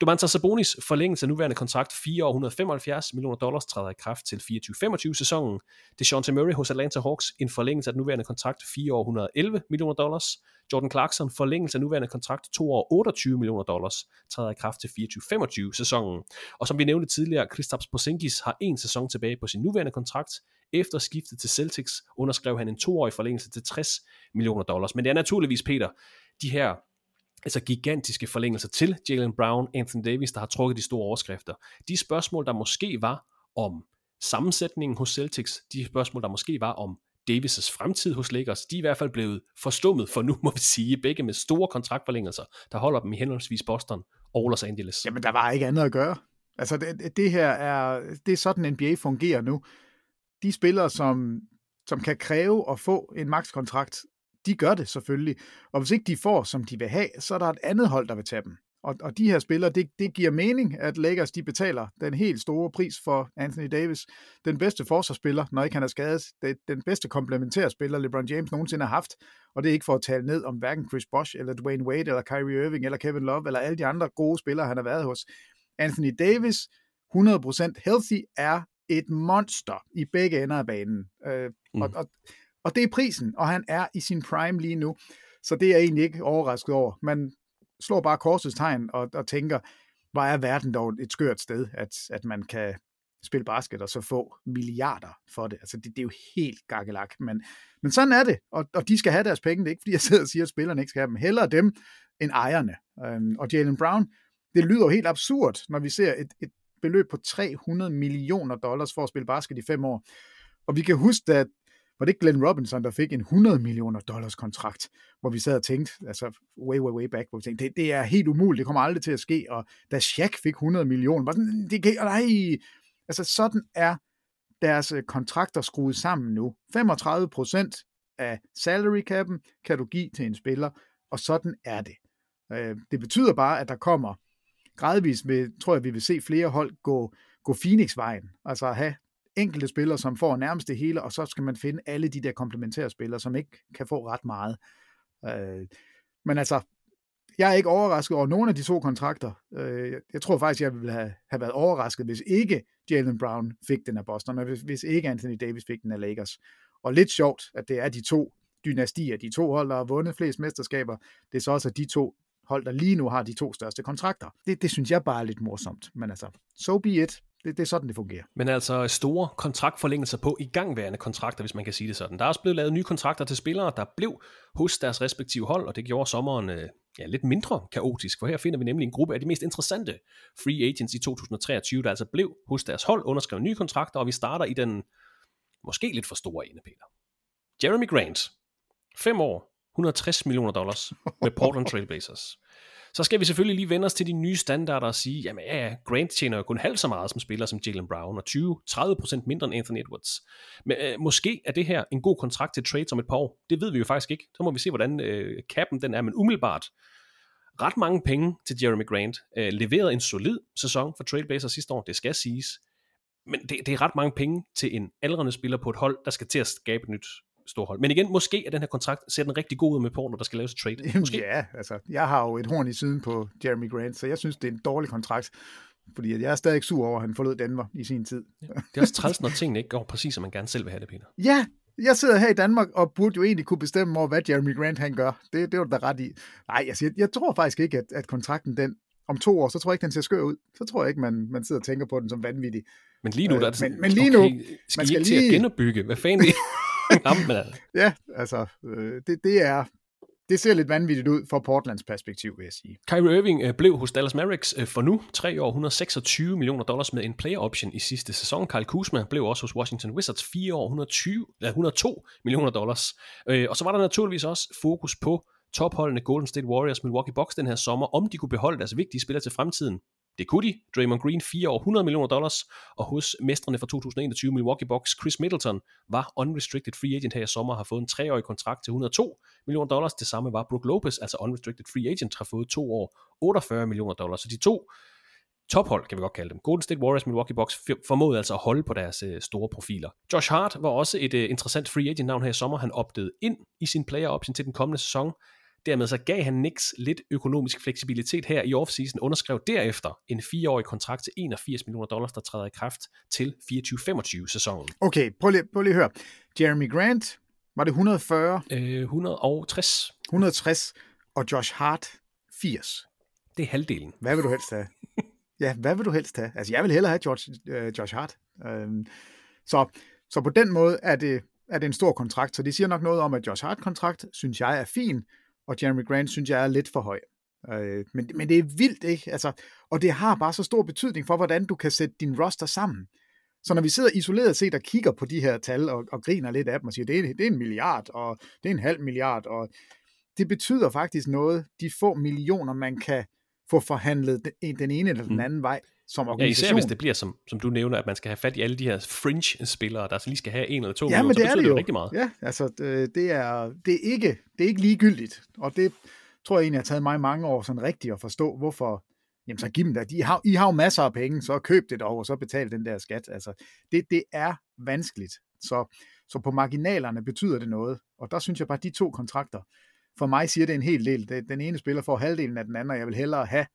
Domantas Sabonis forlængelse af nuværende kontrakt 4 år 175 millioner dollars træder i kraft til 24-25 sæsonen. DeJounte Murray hos Atlanta Hawks en forlængelse af den nuværende kontrakt 4 år 111 millioner dollars. Jordan Clarkson forlængelse af nuværende kontrakt 2 år 28 millioner dollars træder i kraft til 24-25 sæsonen. Og som vi nævnte tidligere, Kristaps Porzingis har en sæson tilbage på sin nuværende kontrakt. Efter skiftet til Celtics underskrev han en toårig forlængelse til 60 millioner dollars. Men det er naturligvis, Peter, de her altså gigantiske forlængelser til Jalen Brown, Anthony Davis, der har trukket de store overskrifter. De spørgsmål, der måske var om sammensætningen hos Celtics, de spørgsmål, der måske var om Davis' fremtid hos Lakers, de er i hvert fald blevet forstummet for nu, må vi sige, begge med store kontraktforlængelser, der holder dem i henholdsvis Boston og Los Angeles. Jamen, der var ikke andet at gøre. Altså, det, det her er, det er sådan, NBA fungerer nu. De spillere, som, som kan kræve at få en makskontrakt, de gør det selvfølgelig. Og hvis ikke de får, som de vil have, så er der et andet hold, der vil tage dem. Og, og de her spillere, det, det giver mening, at Lakers de betaler den helt store pris for Anthony Davis. Den bedste forsvarsspiller, når ikke han er skadet. Det, den bedste komplementære spiller, LeBron James nogensinde har haft. Og det er ikke for at tale ned om hverken Chris Bosh, eller Dwayne Wade, eller Kyrie Irving, eller Kevin Love, eller alle de andre gode spillere, han har været hos. Anthony Davis, 100% healthy, er et monster i begge ender af banen. Øh, mm. og, og og det er prisen, og han er i sin prime lige nu. Så det er jeg egentlig ikke overrasket over. Man slår bare korsets tegn og, og tænker, hvor er verden dog et skørt sted, at, at man kan spille basket og så få milliarder for det. Altså det, det er jo helt gakkelak. Men, men sådan er det, og, og de skal have deres penge. Det er ikke fordi, jeg sidder og siger, at spillerne ikke skal have dem. Hellere dem end ejerne. Øhm, og Jalen Brown, det lyder helt absurd, når vi ser et, et beløb på 300 millioner dollars for at spille basket i fem år. Og vi kan huske, at var det ikke Glenn Robinson, der fik en 100 millioner dollars kontrakt, hvor vi sad og tænkte, altså way, way, way back, hvor vi tænkte, det, det er helt umuligt, det kommer aldrig til at ske, og da Shaq fik 100 millioner, var sådan, det kan, nej, altså sådan er deres øh, kontrakter skruet sammen nu. 35 procent af salary cap'en kan du give til en spiller, og sådan er det. Øh, det betyder bare, at der kommer gradvist med, tror jeg, vi vil se flere hold gå, gå Phoenix-vejen, altså have enkelte spillere, som får nærmest det hele, og så skal man finde alle de der komplementære spillere, som ikke kan få ret meget. Øh, men altså, jeg er ikke overrasket over nogen af de to kontrakter. Øh, jeg tror faktisk, jeg ville have, have været overrasket, hvis ikke Jalen Brown fik den af Boston, og hvis, hvis ikke Anthony Davis fik den af Lakers. Og lidt sjovt, at det er de to dynastier, de to hold, der har vundet flest mesterskaber. Det er så også de to hold, der lige nu har de to største kontrakter. Det, det synes jeg bare er lidt morsomt. Men altså, so be it. Det, det er sådan, det fungerer. Men altså store kontraktforlængelser på igangværende kontrakter, hvis man kan sige det sådan. Der er også blevet lavet nye kontrakter til spillere, der blev hos deres respektive hold, og det gjorde sommeren øh, ja, lidt mindre kaotisk, for her finder vi nemlig en gruppe af de mest interessante free agents i 2023, der altså blev hos deres hold, underskrev nye kontrakter, og vi starter i den måske lidt for store ende, Peter. Jeremy Grant, 5 år, 160 millioner dollars med Portland Trailblazers. Så skal vi selvfølgelig lige vende os til de nye standarder og sige, jamen ja, Grant tjener jo kun halvt så meget som spiller som Jalen Brown, og 20-30% mindre end Anthony Edwards. Men øh, måske er det her en god kontrakt til trades om et par år. Det ved vi jo faktisk ikke. Så må vi se, hvordan øh, capen den er, men umiddelbart ret mange penge til Jeremy Grant. Øh, leveret en solid sæson for Trailblazers sidste år, det skal siges. Men det, det er ret mange penge til en aldrende spiller på et hold, der skal til at skabe et nyt storhold. Men igen, måske er den her kontrakt ser den rigtig god ud med Portland, der skal laves trade. Måske. Ja, altså, jeg har jo et horn i siden på Jeremy Grant, så jeg synes, det er en dårlig kontrakt. Fordi jeg er stadig sur over, at han forlod Denver i sin tid. Ja, det er også træls, når tingene ikke går præcis, som man gerne selv vil have det, Peter. Ja, jeg sidder her i Danmark og burde jo egentlig kunne bestemme over, hvad Jeremy Grant han gør. Det, det var da ret i. Nej, jeg, siger, jeg tror faktisk ikke, at, at kontrakten den om to år, så tror jeg ikke, den ser skør ud. Så tror jeg ikke, man, man sidder og tænker på den som vanvittig. Men lige nu, øh, der er det sådan, men, men lige nu, okay, skal man skal ikke lige... til at genopbygge? Hvad fanden Jamen, altså. ja, altså, øh, det, det er, det ser lidt vanvittigt ud fra Portlands perspektiv, vil jeg sige. Kyrie Irving øh, blev hos Dallas Mavericks øh, for nu, tre år, 126 millioner dollars med en player option i sidste sæson. Kyle Kuzma blev også hos Washington Wizards, fire år, 120, eller 102 millioner dollars. Øh, og så var der naturligvis også fokus på topholdene Golden State Warriors, Milwaukee Bucks den her sommer, om de kunne beholde deres vigtige spillere til fremtiden. Det kunne de. Draymond Green 4 år 100 millioner dollars, og hos mestrene fra 2021 Milwaukee Bucks Chris Middleton var unrestricted free agent her i sommer og har fået en 3-årig kontrakt til 102 millioner dollars. Det samme var Brook Lopez, altså unrestricted free agent, har fået 2 år 48 millioner dollars. Så de to tophold, kan vi godt kalde dem. Golden State Warriors, Milwaukee Bucks formåede altså at holde på deres øh, store profiler. Josh Hart var også et øh, interessant free agent navn her i sommer. Han opdagede ind i sin player option til den kommende sæson. Dermed så gav han Knicks lidt økonomisk fleksibilitet her i offseason, underskrev derefter en fireårig kontrakt til 81 millioner dollars, der træder i kraft til 24-25 sæsonen. Okay, prøv lige, prøv lige at høre. Jeremy Grant, var det 140? Øh, 160. 160, og Josh Hart 80. Det er halvdelen. Hvad vil du helst have? ja, hvad vil du helst have? Altså, jeg vil hellere have George, øh, Josh Hart. Øhm, så, så på den måde er det, er det en stor kontrakt. Så det siger nok noget om, at Josh Hart-kontrakt, synes jeg, er fin og Jeremy Grant synes jeg er lidt for høj. Øh, men, men det er vildt, ikke? Altså, og det har bare så stor betydning for, hvordan du kan sætte din roster sammen. Så når vi sidder isoleret set og kigger på de her tal og, og griner lidt af dem og siger, det er, det er en milliard, og det er en halv milliard, og det betyder faktisk noget, de få millioner, man kan få forhandlet den, den ene eller den mm. anden mm. vej som organisation. Ja, især hvis det bliver, som, som du nævner, at man skal have fat i alle de her fringe-spillere, der så lige skal have en eller to ja, minutter, men det så er det jo rigtig meget. Ja, altså det, det, er, det, er ikke, det er ikke ligegyldigt, og det tror jeg egentlig har taget mig mange år sådan rigtigt at forstå, hvorfor, jamen så giv dem det. I har, I har jo masser af penge, så køb det dog, og så betal den der skat. Altså, det, det er vanskeligt. Så, så på marginalerne betyder det noget, og der synes jeg bare, at de to kontrakter, for mig siger det en hel del. Den ene spiller får halvdelen af den anden, og jeg vil hellere have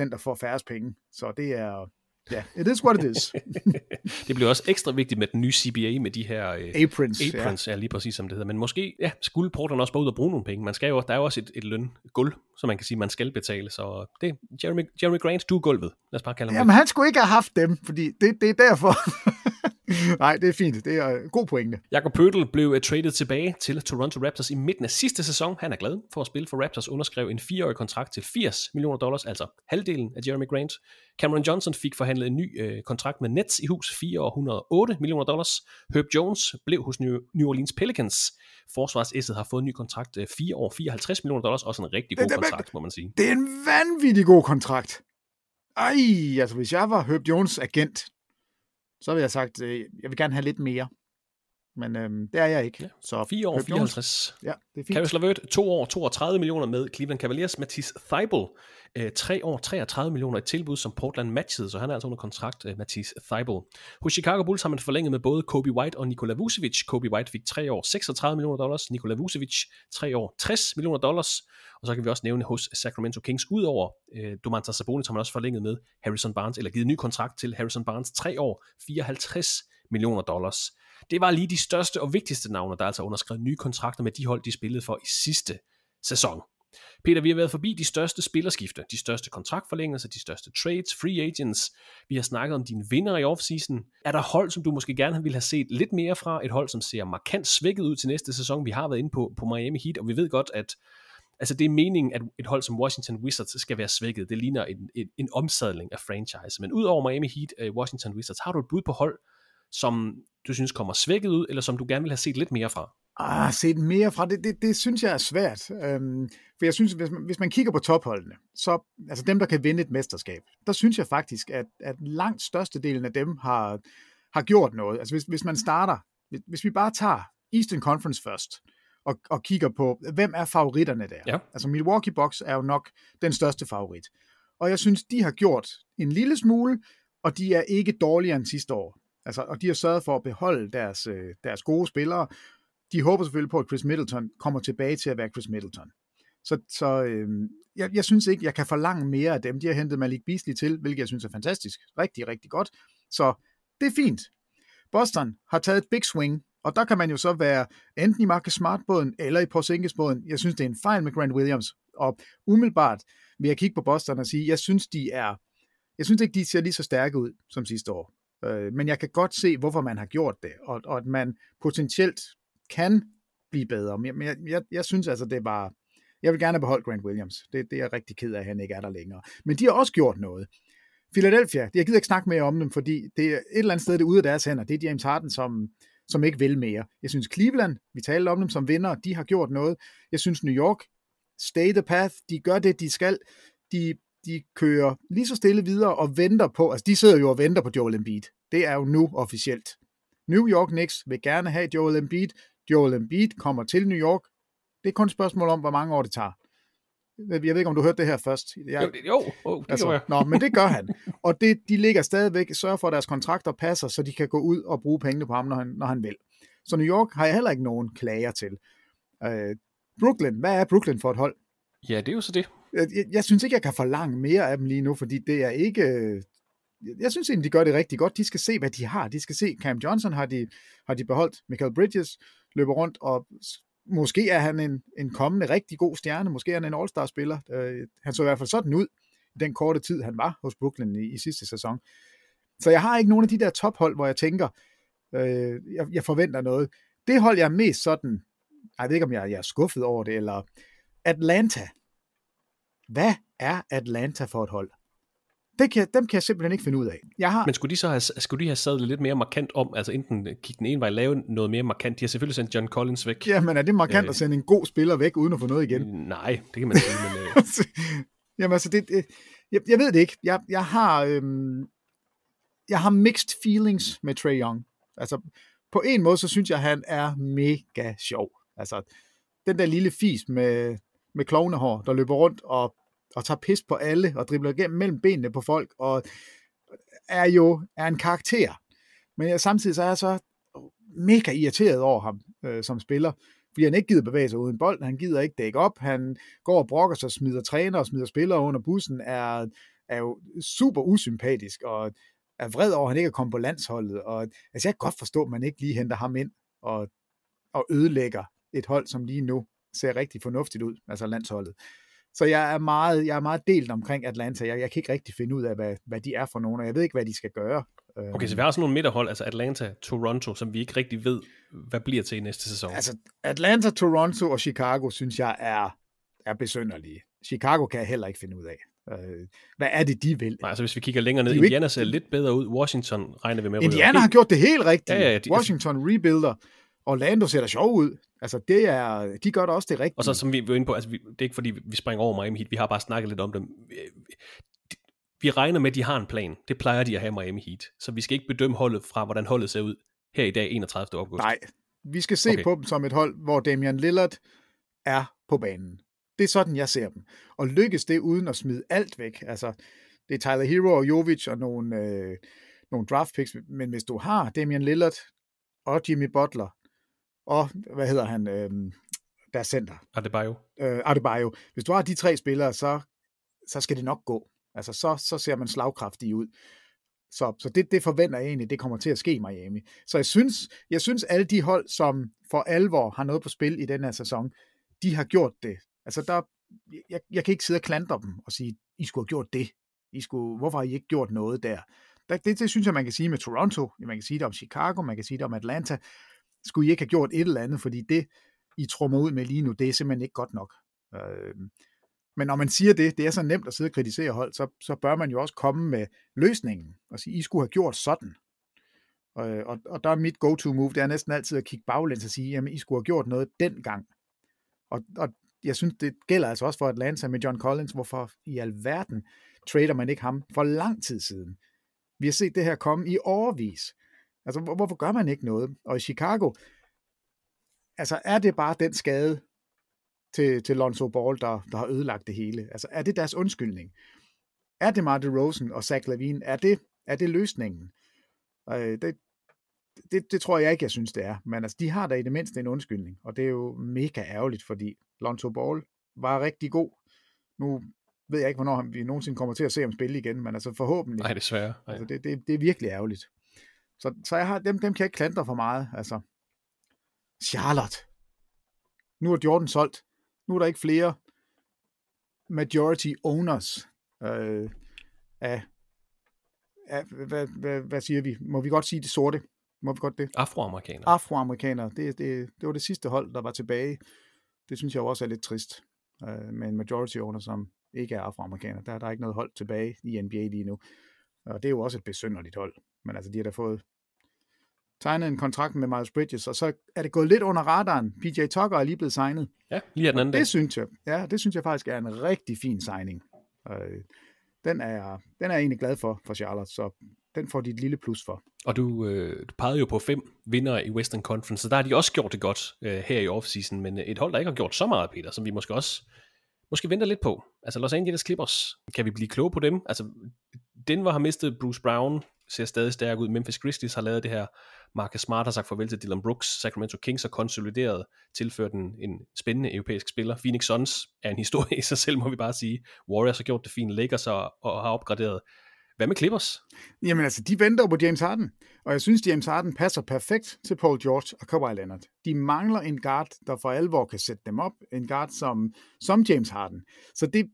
den, der får færrest penge. Så det er, Ja, yeah, it is what it is. det bliver også ekstra vigtigt med den nye CBA med de her øh, aprons, aprons ja. ja. lige præcis som det hedder. Men måske ja, skulle Portland også bare ud og bruge nogle penge. Man skal jo, der er jo også et, et løngulv, som man kan sige, man skal betale. Så det Jeremy, Jeremy Grant, du er gulvet. Lad os bare kalde ham Jamen, han skulle ikke have haft dem, fordi det, det er derfor. Nej, det er fint. Det er god pointe. Jakob Pøtel blev uh, traded tilbage til Toronto Raptors i midten af sidste sæson. Han er glad for at spille for Raptors, underskrev en fireårig kontrakt til 80 millioner dollars, altså halvdelen af Jeremy Grant. Cameron Johnson fik forhandlet en ny uh, kontrakt med Nets i hus, 4 år 108 millioner dollars. Herb Jones blev hos New, New Orleans Pelicans. Forsvarsæsset har fået en ny kontrakt, uh, 4 år 54 millioner dollars, også en rigtig god det, det, kontrakt, må man sige. Det er en vanvittig god kontrakt. Ej, altså hvis jeg var Herb Jones agent, så vil jeg sagt, øh, jeg vil gerne have lidt mere. Men øhm, det er jeg ikke. Ja. Så 4 år, 54. Ja, det er fint. Caris LeVert, 2 år, 32 millioner med Cleveland Cavaliers. Matisse Thibault, øh, 3 år, 33 millioner i tilbud, som Portland matchede, så han er altså under kontrakt, øh, Matisse Thibault. Hos Chicago Bulls har man forlænget med både Kobe White og Nikola Vucevic. Kobe White fik 3 år, 36 millioner dollars. Nikola Vucevic, 3 år, 60 millioner dollars. Og så kan vi også nævne hos Sacramento Kings, udover øh, Domantas Sabonis har man også forlænget med Harrison Barnes, eller givet ny kontrakt til Harrison Barnes, 3 år, 54 millioner dollars. Det var lige de største og vigtigste navne, der altså underskrevet nye kontrakter med de hold, de spillede for i sidste sæson. Peter, vi har været forbi de største spillerskifte, de største kontraktforlængelser, de største trades, free agents. Vi har snakket om dine vinder i offseason. Er der hold, som du måske gerne ville have set lidt mere fra? Et hold, som ser markant svækket ud til næste sæson. Vi har været inde på, på Miami Heat, og vi ved godt, at altså det er meningen, at et hold som Washington Wizards skal være svækket. Det ligner en, en, en omsadling af franchise. Men udover Miami Heat, uh, Washington Wizards, har du et bud på hold, som du synes kommer svækket ud, eller som du gerne vil have set lidt mere fra? Ah, set mere fra, det, det, det synes jeg er svært. Øhm, for jeg synes, hvis man, hvis man kigger på topholdene, så altså dem, der kan vinde et mesterskab, der synes jeg faktisk, at, at langt størstedelen af dem har, har gjort noget. Altså hvis, hvis man starter, hvis, hvis vi bare tager Eastern Conference først, og, og kigger på, hvem er favoritterne der? Ja. Altså Milwaukee Bucks er jo nok den største favorit. Og jeg synes, de har gjort en lille smule, og de er ikke dårligere end sidste år. Altså, og de har sørget for at beholde deres, øh, deres gode spillere. De håber selvfølgelig på, at Chris Middleton kommer tilbage til at være Chris Middleton. Så, så øh, jeg, jeg synes ikke, jeg kan forlange mere af dem. De har hentet Malik Beasley til, hvilket jeg synes er fantastisk. Rigtig, rigtig godt. Så det er fint. Boston har taget et big swing, og der kan man jo så være enten i Marcus Smart-båden, eller i Porzingis-båden. Jeg synes, det er en fejl med Grant Williams. Og umiddelbart vil jeg kigge på Boston og sige, jeg synes, de er, jeg synes ikke, de ser lige så stærke ud som sidste år. Øh, men jeg kan godt se, hvorfor man har gjort det, og, og at man potentielt kan blive bedre. Men jeg, jeg, jeg synes altså, det er bare... Jeg vil gerne beholde Grant Williams. Det, det er jeg rigtig ked af, at han ikke er der længere. Men de har også gjort noget. Philadelphia, jeg gider ikke snakke mere om dem, fordi det er et eller andet sted, det er ude af deres hænder. Det er James Harden, som, som ikke vil mere. Jeg synes Cleveland, vi talte om dem som vinder, de har gjort noget. Jeg synes New York, stay the path, de gør det, de skal. De de kører lige så stille videre og venter på, altså de sidder jo og venter på Joel Embiid. Det er jo nu officielt. New York Knicks vil gerne have Joel Embiid. Joel Embiid kommer til New York. Det er kun et spørgsmål om, hvor mange år det tager. Jeg ved ikke, om du hørte det her først. Jeg, jo, jo oh, det altså, Nå, men det gør han. Og det, de ligger stadigvæk, sørger for, at deres kontrakter passer, så de kan gå ud og bruge pengene på ham, når han, når han vil. Så New York har jeg heller ikke nogen klager til. Uh, Brooklyn, hvad er Brooklyn for et hold? Ja, det er jo så det jeg, jeg synes ikke, jeg kan forlange mere af dem lige nu, fordi det er ikke... Øh, jeg synes egentlig, de gør det rigtig godt. De skal se, hvad de har. De skal se, Cam Johnson har de, har de beholdt. Michael Bridges løber rundt, og måske er han en, en kommende rigtig god stjerne. Måske er han en all-star-spiller. Øh, han så i hvert fald sådan ud i den korte tid, han var hos Brooklyn i, i sidste sæson. Så jeg har ikke nogen af de der tophold, hvor jeg tænker, øh, jeg, jeg forventer noget. Det hold, jeg er mest sådan, jeg ved ikke, om jeg, jeg er skuffet over det, eller Atlanta hvad er Atlanta for et hold? Det kan, dem kan jeg simpelthen ikke finde ud af. Jeg har... Men skulle de så have, skulle de have sadlet lidt mere markant om, altså enten kigge den ene vej, lave noget mere markant? De har selvfølgelig sendt John Collins væk. Ja, men er det markant øh, at sende en god spiller væk, uden at få noget igen? Nej, det kan man sige, men... Øh... Jamen altså, det, det, jeg, jeg ved det ikke. Jeg, jeg har... Øhm, jeg har mixed feelings med Trey Young. Altså, på en måde, så synes jeg, at han er mega sjov. Altså, den der lille fis med, med klovnehår, der løber rundt og og tager pis på alle, og dribler igennem mellem benene på folk, og er jo er en karakter. Men jeg, samtidig så er jeg så mega irriteret over ham øh, som spiller, fordi han ikke gider bevæge sig uden bold, han gider ikke dække op, han går og brokker sig, smider træner og smider spillere under bussen, er, er jo super usympatisk, og er vred over, at han ikke er kommet på landsholdet, og altså jeg kan godt forstå, at man ikke lige henter ham ind, og, og ødelægger et hold, som lige nu ser rigtig fornuftigt ud, altså landsholdet. Så jeg er meget, jeg er meget delt omkring Atlanta. Jeg, jeg kan ikke rigtig finde ud af, hvad, hvad de er for nogen, og jeg ved ikke, hvad de skal gøre. Okay, så vi har sådan nogle midterhold, altså Atlanta, Toronto, som vi ikke rigtig ved, hvad bliver til i næste sæson. Altså, Atlanta, Toronto og Chicago, synes jeg, er, er besynderlige. Chicago kan jeg heller ikke finde ud af. Øh, hvad er det, de vil? Nej, altså hvis vi kigger længere ned, Indiana ser lidt bedre ud. Washington regner vi med. Indiana har gjort det helt rigtigt. Ja, ja, de, Washington rebuilder. Orlando ser da sjov ud. Altså, det er, de gør da også det rigtige. Og så som vi var inde på, altså, vi, det er ikke fordi, vi springer over Miami Heat. Vi har bare snakket lidt om dem. Vi regner med, at de har en plan. Det plejer de at have Miami Heat. Så vi skal ikke bedømme holdet fra, hvordan holdet ser ud her i dag, 31. august. Nej, vi skal se okay. på dem som et hold, hvor Damian Lillard er på banen. Det er sådan, jeg ser dem. Og lykkes det uden at smide alt væk. Altså, det er Tyler Hero og Jovic og nogle, øh, nogle draft picks, men hvis du har Damian Lillard og Jimmy Butler og, hvad hedder han, øh, der center. Adebayo. Øh, Adebayo. Hvis du har de tre spillere, så, så skal det nok gå. Altså, så, så ser man slagkraftig ud. Så, så det, det forventer jeg egentlig, det kommer til at ske i Miami. Så jeg synes, jeg synes alle de hold, som for alvor har noget på spil i den her sæson, de har gjort det. Altså, der, jeg, jeg kan ikke sidde og klandre dem og sige, I skulle have gjort det. I skulle, hvorfor har I ikke gjort noget der? Det, det, det synes jeg, man kan sige med Toronto, man kan sige det om Chicago, man kan sige det om Atlanta. Skulle I ikke have gjort et eller andet, fordi det, I trummer ud med lige nu, det er simpelthen ikke godt nok. Øh, men når man siger det, det er så nemt at sidde og kritisere hold, så, så bør man jo også komme med løsningen og sige, I skulle have gjort sådan. Og, og, og der er mit go-to-move, det er næsten altid at kigge baglæns og sige, jamen I skulle have gjort noget dengang. Og, og jeg synes, det gælder altså også for Atlanta med John Collins. Hvorfor i alverden trader man ikke ham for lang tid siden? Vi har set det her komme i overvis. Altså, hvorfor gør man ikke noget? Og i Chicago, altså er det bare den skade til, til Lonzo Ball, der, der har ødelagt det hele? Altså, er det deres undskyldning? Er det Marty Rosen og Zach Lavine? Er det, er det løsningen? Øh, det, det, det tror jeg ikke, jeg synes, det er. Men altså, de har da i det mindste en undskyldning, og det er jo mega ærgerligt, fordi Lonzo Ball var rigtig god. Nu ved jeg ikke, hvornår vi nogensinde kommer til at se ham spille igen, men altså forhåbentlig. Nej, desværre. Nej. Altså, det, det, det er virkelig ærgerligt. Så, så jeg har, dem, dem kan jeg ikke klandre for meget. Altså, Charlotte. Nu er Jordan solgt. Nu er der ikke flere majority owners øh, af, af hvad, hvad, hvad siger vi? Må vi godt sige det sorte? Må vi godt det? Afroamerikanere. Afroamerikanere. Det, det, det var det sidste hold, der var tilbage. Det synes jeg også er lidt trist. Øh, med en majority owner, som ikke er afroamerikaner. Der, der er ikke noget hold tilbage i NBA lige nu. Og det er jo også et besynderligt hold. Men altså, de har da fået tegnet en kontrakt med Miles Bridges, og så er det gået lidt under radaren. PJ Tucker er lige blevet signet. Ja, lige den anden det dag. synes jeg, ja, det synes jeg faktisk er en rigtig fin signing. Øh, den, er, den er jeg egentlig glad for, for Charlotte, så den får de et lille plus for. Og du, øh, du pegede jo på fem vinder i Western Conference, så der har de også gjort det godt øh, her i offseason, men et hold, der ikke har gjort så meget, Peter, som vi måske også måske venter lidt på. Altså Los Angeles Clippers, kan vi blive kloge på dem? Altså Denver har mistet Bruce Brown, ser stadig stærk ud. Memphis Grizzlies har lavet det her. Marcus Smart har sagt farvel til Dylan Brooks. Sacramento Kings har konsolideret, tilført en, en spændende europæisk spiller. Phoenix Suns er en historie i sig selv, må vi bare sige. Warriors har gjort det fint. Lakers og, og har opgraderet. Hvad med Clippers? Jamen altså, de venter på James Harden. Og jeg synes, James Harden passer perfekt til Paul George og Kawhi Leonard. De mangler en guard, der for alvor kan sætte dem op. En guard som, som James Harden. Så det,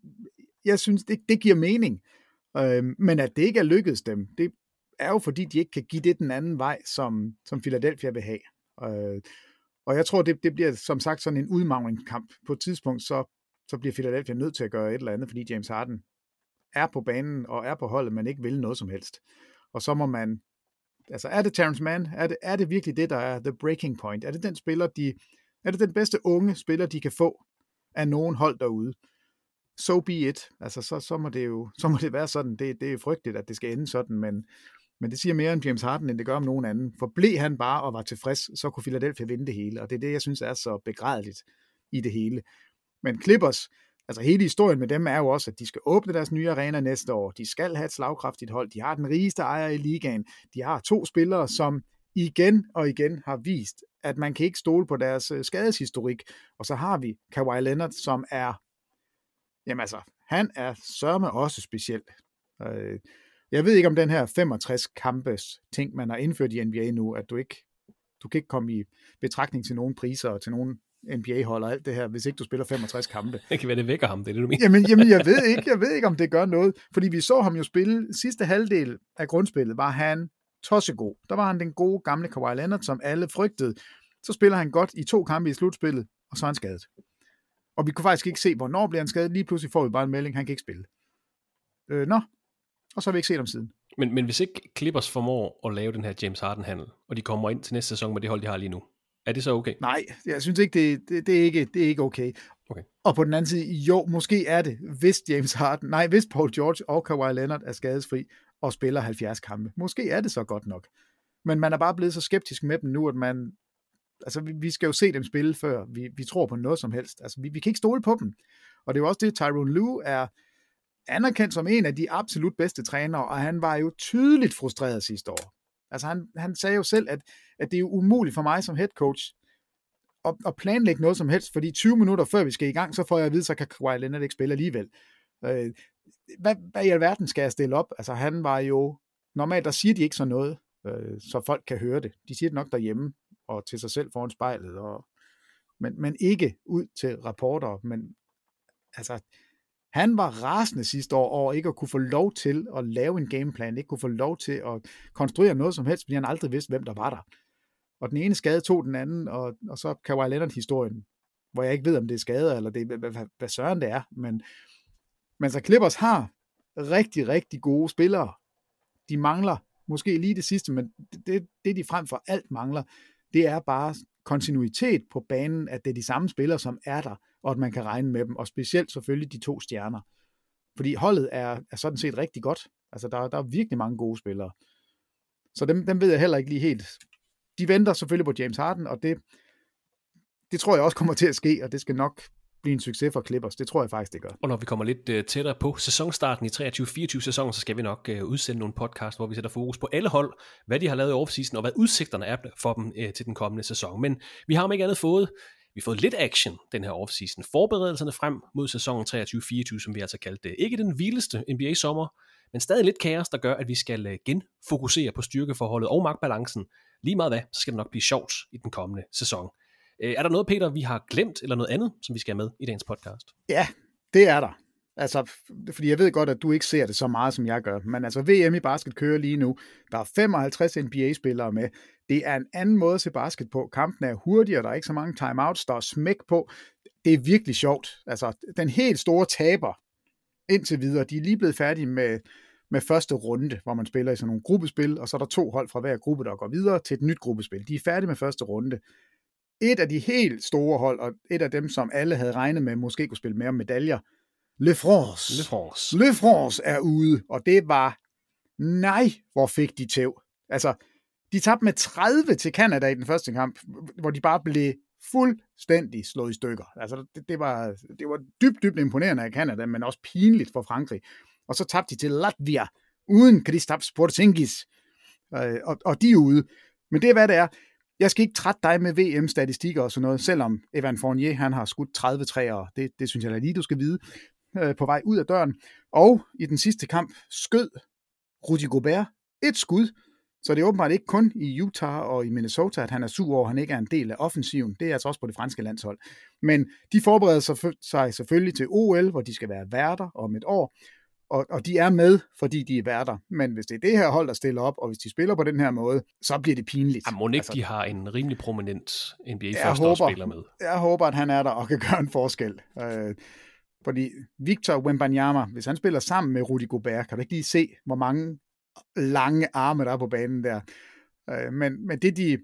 jeg synes, det, det giver mening. Øh, men at det ikke er lykkedes dem, det er jo fordi, de ikke kan give det den anden vej, som, som Philadelphia vil have. Øh, og jeg tror, det, det bliver som sagt sådan en udmagringskamp. På et tidspunkt, så, så bliver Philadelphia nødt til at gøre et eller andet, fordi James Harden er på banen og er på holdet, men ikke vil noget som helst. Og så må man, altså er det Terrence Mann? Er det, er det virkelig det, der er the breaking point? Er det den spiller, de, er det den bedste unge spiller, de kan få af nogen hold derude? So be it. Altså, så, så, må det jo så må det være sådan. Det, det er frygteligt, at det skal ende sådan, men, men det siger mere om James Harden, end det gør om nogen anden. For blev han bare og var tilfreds, så kunne Philadelphia vinde det hele, og det er det, jeg synes er så begrædeligt i det hele. Men Clippers, altså hele historien med dem er jo også, at de skal åbne deres nye arena næste år. De skal have et slagkraftigt hold. De har den rigeste ejer i ligaen. De har to spillere, som igen og igen har vist, at man kan ikke stole på deres øh, skadeshistorik. Og så har vi Kawhi Leonard, som er, jamen altså, han er sørme også speciel. Øh, jeg ved ikke om den her 65 kampes ting, man har indført i NBA nu, at du ikke, du kan ikke komme i betragtning til nogen priser og til nogen NBA-hold og alt det her, hvis ikke du spiller 65 kampe. Det kan være, det vækker ham, det er det, du mener. Jamen, jamen jeg, ved ikke, jeg ved ikke, om det gør noget, fordi vi så ham jo spille, sidste halvdel af grundspillet, var han tossegod. Der var han den gode gamle Kawhi Leonard, som alle frygtede. Så spiller han godt i to kampe i slutspillet, og så er han skadet. Og vi kunne faktisk ikke se, hvornår bliver han skadet. Lige pludselig får vi bare en melding, han kan ikke spille. Øh, nå, og så har vi ikke set ham siden. Men, men hvis ikke Clippers formår at lave den her James Harden-handel, og de kommer ind til næste sæson med det hold, de har lige nu, er det så okay? Nej, jeg synes ikke, det, det, det, er, ikke, det er ikke okay. okay. Og på den anden side, jo, måske er det, hvis James Harden, nej, hvis Paul George og Kawhi Leonard er skadesfri og spiller 70 kampe. Måske er det så godt nok. Men man er bare blevet så skeptisk med dem nu, at man, altså vi, vi skal jo se dem spille, før vi, vi tror på noget som helst. Altså vi, vi kan ikke stole på dem. Og det er jo også det, Tyrone Lue er anerkendt som en af de absolut bedste trænere, og han var jo tydeligt frustreret sidste år. Altså han, han sagde jo selv, at, at det er jo umuligt for mig som head coach at, at planlægge noget som helst, fordi 20 minutter før vi skal i gang, så får jeg at vide, så kan Kawhi Leonard ikke spille alligevel. Øh, hvad, hvad i alverden skal jeg stille op? Altså han var jo, normalt der siger de ikke sådan noget, øh, så folk kan høre det. De siger det nok derhjemme, og til sig selv foran spejlet, og, men, men ikke ud til rapporter, men altså, han var rasende sidste år over ikke at kunne få lov til at lave en gameplan, ikke kunne få lov til at konstruere noget som helst, fordi han aldrig vidste, hvem der var der. Og den ene skade tog den anden, og, og så Kawhi Leonard-historien, hvor jeg ikke ved, om det er skade, eller det, hvad, hvad, hvad søren det er, men, men så Clippers har rigtig, rigtig gode spillere. De mangler måske lige det sidste, men det, det de frem for alt mangler, det er bare kontinuitet på banen, at det er de samme spillere, som er der, og at man kan regne med dem, og specielt selvfølgelig de to stjerner. Fordi holdet er, er sådan set rigtig godt. Altså, der, der er virkelig mange gode spillere. Så dem, dem ved jeg heller ikke lige helt. De venter selvfølgelig på James Harden, og det, det tror jeg også kommer til at ske, og det skal nok blive en succes for Clippers. Det tror jeg faktisk, det gør. Og når vi kommer lidt uh, tættere på sæsonstarten i 23-24 sæsonen, så skal vi nok uh, udsende nogle podcast, hvor vi sætter fokus på alle hold, hvad de har lavet i offseason, og hvad udsigterne er for dem uh, til den kommende sæson. Men vi har om ikke andet fået vi har fået lidt action den her offseason. Forberedelserne frem mod sæsonen 23-24, som vi altså kaldte det. Ikke den vildeste NBA-sommer, men stadig lidt kaos, der gør, at vi skal genfokusere på styrkeforholdet og magtbalancen. Lige meget hvad, så skal det nok blive sjovt i den kommende sæson. Øh, er der noget, Peter, vi har glemt, eller noget andet, som vi skal have med i dagens podcast? Ja, det er der. Altså, fordi jeg ved godt, at du ikke ser det så meget, som jeg gør. Men altså, VM i basket kører lige nu. Der er 55 NBA-spillere med. Det er en anden måde at se basket på. Kampen er hurtigere, der er ikke så mange timeouts, der er smæk på. Det er virkelig sjovt. Altså, den helt store taber indtil videre, de er lige blevet færdige med, med første runde, hvor man spiller i sådan nogle gruppespil, og så er der to hold fra hver gruppe, der går videre til et nyt gruppespil. De er færdige med første runde. Et af de helt store hold, og et af dem, som alle havde regnet med, måske kunne spille mere om medaljer, Le France. Le France. Le France er ude, og det var, nej, hvor fik de tæv. Altså, de tabte med 30 til Canada i den første kamp, hvor de bare blev fuldstændig slået i stykker. Altså, det, det, var, det var dybt, dybt imponerende af Canada, men også pinligt for Frankrig. Og så tabte de til Latvia, uden Kristaps Porzingis. Øh, og, og de er ude. Men det er, hvad det er. Jeg skal ikke trætte dig med VM-statistikker og sådan noget, selvom Evan Fournier han har skudt 30 træer. Det, det synes jeg da lige, du skal vide øh, på vej ud af døren. Og i den sidste kamp skød Rudy Gobert et skud, så det er åbenbart ikke kun i Utah og i Minnesota, at han er sur over, at han ikke er en del af offensiven. Det er altså også på det franske landshold. Men de forbereder sig selvfølgelig til OL, hvor de skal være værter om et år. Og, og de er med, fordi de er værter. Men hvis det er det her hold, der stiller op, og hvis de spiller på den her måde, så bliver det pinligt. Ja, må ikke altså, de har en rimelig prominent nba spiller med? Jeg håber, at han er der og kan gøre en forskel. Øh, fordi Victor Wembanyama, hvis han spiller sammen med Rudy Gobert, kan du ikke lige se, hvor mange lange arme der er på banen der. Øh, men, men det de...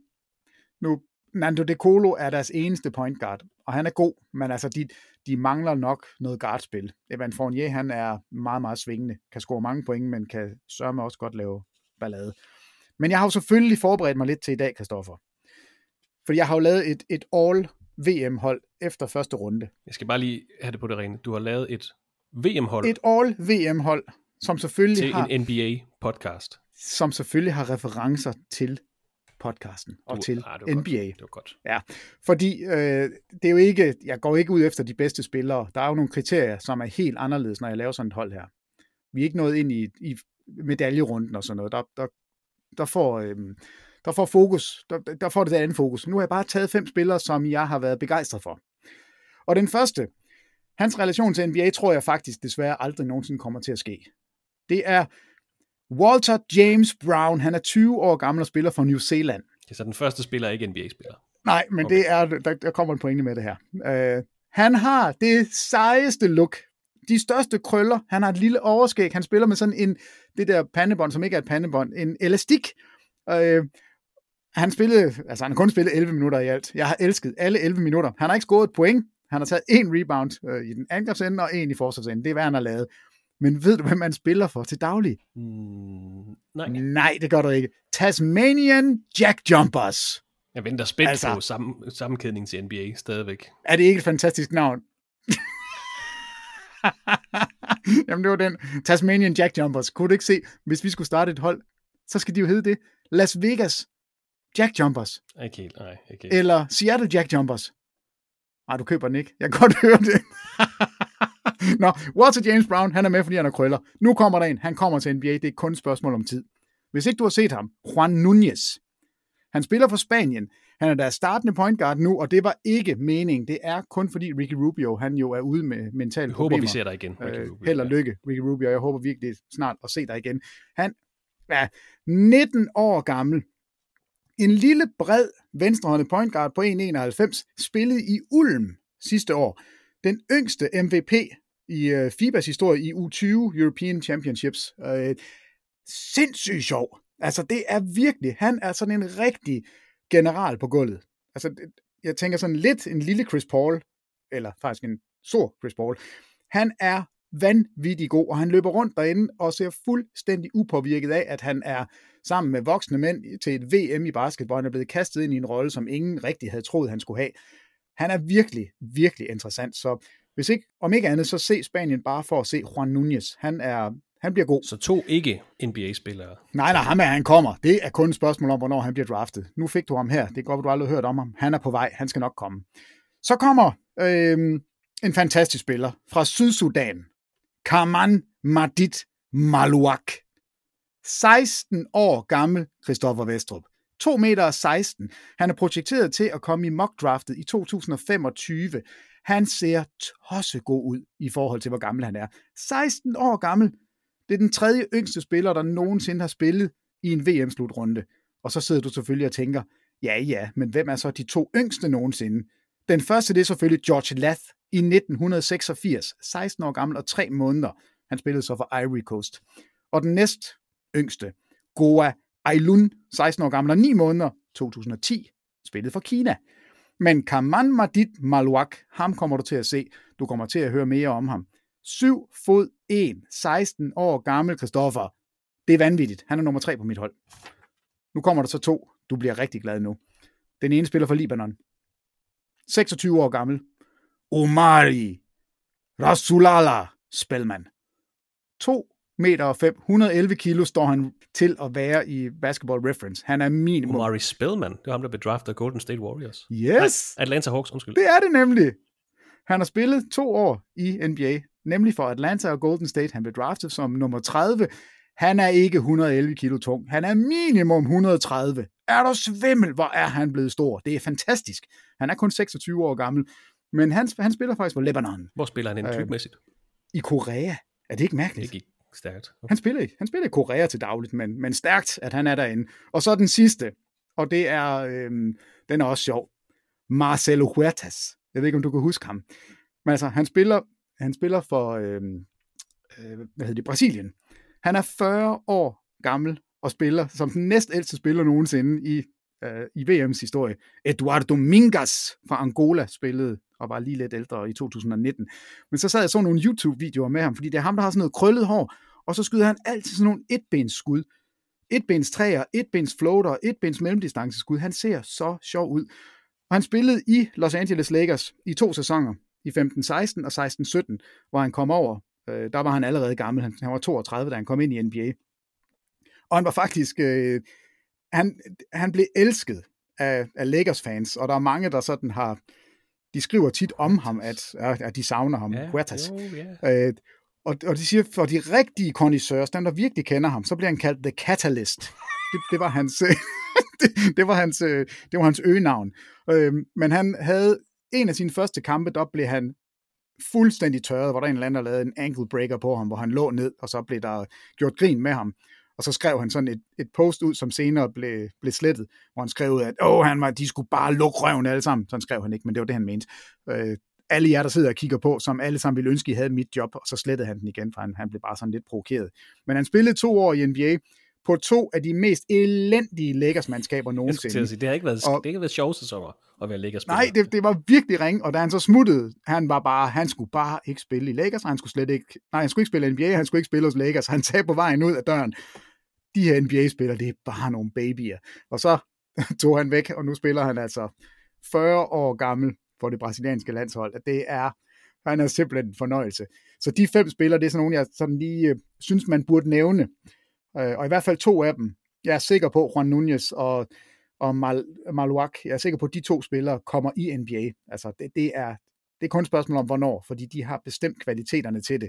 Nu, Nando De Colo er deres eneste point guard, og han er god, men altså de, de mangler nok noget guardspil. Evan Fournier, han er meget, meget svingende, kan score mange point, men kan sørge også godt lave ballade. Men jeg har jo selvfølgelig forberedt mig lidt til i dag, Kristoffer. For jeg har jo lavet et, et all VM-hold efter første runde. Jeg skal bare lige have det på det rene. Du har lavet et VM-hold. Et all VM-hold, som selvfølgelig til har... en NBA-podcast. Som selvfølgelig har referencer til podcasten og du, til ja, NBA. Godt. Det var godt. Ja, fordi øh, det er jo ikke, jeg går ikke ud efter de bedste spillere. Der er jo nogle kriterier, som er helt anderledes, når jeg laver sådan et hold her. Vi er ikke nået ind i, i medaljerunden og sådan noget. Der, der, der får... Øh, der får fokus, der, der får det det andet fokus. Nu har jeg bare taget fem spillere, som jeg har været begejstret for. Og den første, hans relation til NBA, tror jeg faktisk desværre aldrig nogensinde kommer til at ske. Det er Walter James Brown, han er 20 år gammel og spiller for New Zealand. Det er så den første spiller, ikke NBA-spiller. Nej, men okay. det er, der, der kommer en pointe med det her. Uh, han har det sejeste look. De største krøller. Han har et lille overskæg. Han spiller med sådan en, det der pandebånd, som ikke er et pandebånd, en elastik. Uh, han spillede, altså han har kun spillet 11 minutter i alt. Jeg har elsket alle 11 minutter. Han har ikke scoret et point. Han har taget en rebound øh, i den angrebsende og en i forsvarsenden. Det er, hvad han har lavet. Men ved du, hvem man spiller for til daglig? Mm, nej. Nej, det gør du ikke. Tasmanian Jack Jumpers. Jeg venter spændt altså, på sammen, sammenkædning til NBA stadigvæk. Er det ikke et fantastisk navn? Jamen det var den. Tasmanian Jack Jumpers. Kunne du ikke se, hvis vi skulle starte et hold, så skal de jo hedde det. Las Vegas Jack Jumpers. Ikke helt, nej. Ikke helt. Eller Seattle Jack Jumpers. Nej, du køber den ikke. Jeg kan godt høre det. Nå, Walter James Brown, han er med, fordi han er krøller. Nu kommer der en. Han kommer til NBA. Det er kun et spørgsmål om tid. Hvis ikke du har set ham, Juan Núñez. Han spiller for Spanien. Han er der startende point guard nu, og det var ikke meningen. Det er kun fordi Ricky Rubio, han jo er ude med mentale jeg problemer. håber, vi ser dig igen. Ricky øh, Rubio, held og lykke, Ricky Rubio. Jeg håber virkelig snart at se dig igen. Han er 19 år gammel. En lille, bred, venstrehåndet point guard på 1,91 spillede i Ulm sidste år. Den yngste MVP i øh, FIBAs historie i U20 European Championships. Øh, sindssygt sjov. Altså, det er virkelig, han er sådan en rigtig general på gulvet. Altså, jeg tænker sådan lidt en lille Chris Paul, eller faktisk en stor Chris Paul. Han er vanvittig god, og han løber rundt derinde og ser fuldstændig upåvirket af, at han er sammen med voksne mænd til et VM i basketball. Han er blevet kastet ind i en rolle, som ingen rigtig havde troet, han skulle have. Han er virkelig, virkelig interessant. Så hvis ikke, om ikke andet, så se Spanien bare for at se Juan Núñez. Han, er, han bliver god. Så to ikke NBA-spillere? Nej, nej, ham er, han kommer. Det er kun et spørgsmål om, hvornår han bliver draftet. Nu fik du ham her. Det er godt, at du aldrig har hørt om ham. Han er på vej. Han skal nok komme. Så kommer øh, en fantastisk spiller fra Sydsudan. Karman Madit Maluak. 16 år gammel Christoffer Vestrup. 2 meter 16. Han er projekteret til at komme i mock-draftet i 2025. Han ser tossegod ud i forhold til, hvor gammel han er. 16 år gammel. Det er den tredje yngste spiller, der nogensinde har spillet i en VM-slutrunde. Og så sidder du selvfølgelig og tænker, ja ja, men hvem er så de to yngste nogensinde? Den første det er selvfølgelig George Lath i 1986, 16 år gammel og 3 måneder. Han spillede så for Ivory Coast. Og den næst yngste, Goa Ailun, 16 år gammel og 9 måneder, 2010, spillede for Kina. Men Kaman Madit Maluak, ham kommer du til at se. Du kommer til at høre mere om ham. 7 fod 1, 16 år gammel Christoffer. Det er vanvittigt. Han er nummer 3 på mit hold. Nu kommer der så to. Du bliver rigtig glad nu. Den ene spiller for Libanon. 26 år gammel. Omari Rasulala Spelman. 2 meter og 5, 111 kilo står han til at være i Basketball Reference. Han er minimum. Omari Spellman, det er ham, der blev draftet af Golden State Warriors. Yes! Nej, Atlanta Hawks, undskyld. Det er det nemlig. Han har spillet to år i NBA, nemlig for Atlanta og Golden State. Han blev draftet som nummer 30. Han er ikke 111 kilo tung. Han er minimum 130. Er der svimmel, hvor er han blevet stor. Det er fantastisk. Han er kun 26 år gammel, men han, han spiller faktisk for Lebanon. Hvor spiller han en typemæssigt? Øh, I Korea. Er det ikke mærkeligt? Det gik stærkt. Okay. Han spiller ikke. Han spiller i Korea til dagligt, men, men stærkt, at han er derinde. Og så den sidste, og det er, øhm, den er også sjov. Marcelo Huertas. Jeg ved ikke, om du kan huske ham. Men altså, han spiller, han spiller for, øhm, øh, hvad hedder det, Brasilien. Han er 40 år gammel og spiller som den næstældste spiller nogensinde i, øh, i VM's historie. Eduardo Mingas fra Angola spillede og var lige lidt ældre i 2019. Men så sad jeg så nogle YouTube-videoer med ham, fordi det er ham, der har sådan noget krøllet hår, og så skyder han altid sådan nogle etbens skud. Etbens træer, etbens floater, etbens mellemdistanceskud. Han ser så sjov ud. Og han spillede i Los Angeles Lakers i to sæsoner, i 15-16 og 16-17, hvor han kom over. Øh, der var han allerede gammel. Han, han var 32, da han kom ind i NBA. Og han var faktisk... Øh, han, han blev elsket af, af Lakers fans, og der er mange, der sådan har de skriver tit om ham, at, at de savner ham, ja, Huertas. Jo, yeah. øh, og, og de siger, for de rigtige connoisseurs, dem der virkelig kender ham, så bliver han kaldt The Catalyst. Det, det var hans, det, det, var hans, det var hans øgenavn. Øh, men han havde en af sine første kampe, der blev han fuldstændig tørret, hvor der en eller anden, der lavede en ankle breaker på ham, hvor han lå ned, og så blev der gjort grin med ham. Og så skrev han sådan et, et post ud, som senere blev, blev slettet, hvor han skrev, at Åh, han var, de skulle bare lukke røven alle sammen. Sådan skrev han ikke, men det var det, han mente. Øh, alle jer, der sidder og kigger på, som alle sammen ville ønske, I havde mit job, og så slettede han den igen, for han, han blev bare sådan lidt provokeret. Men han spillede to år i NBA, på to af de mest elendige Lakers-mandskaber nogensinde. Jeg sige, det har ikke været, og, det har ikke været sjove sæsoner at være lakers Nej, det, det, var virkelig ring, og da han så smuttede, han var bare, han skulle bare ikke spille i Lakers, han skulle slet ikke, nej, han skulle ikke spille NBA, han skulle ikke spille hos Lakers, han tager på vejen ud af døren. De her NBA-spillere, det er bare nogle babyer. Og så tog han væk, og nu spiller han altså 40 år gammel for det brasilianske landshold. Det er, han er simpelthen en fornøjelse. Så de fem spillere, det er sådan nogle, jeg sådan lige øh, synes, man burde nævne. Øh, og i hvert fald to af dem, jeg er sikker på, Juan Nunez og, og Mal, Maluak, jeg er sikker på, at de to spillere kommer i NBA. Altså, det, det, er, det er kun et spørgsmål om, hvornår, fordi de har bestemt kvaliteterne til det.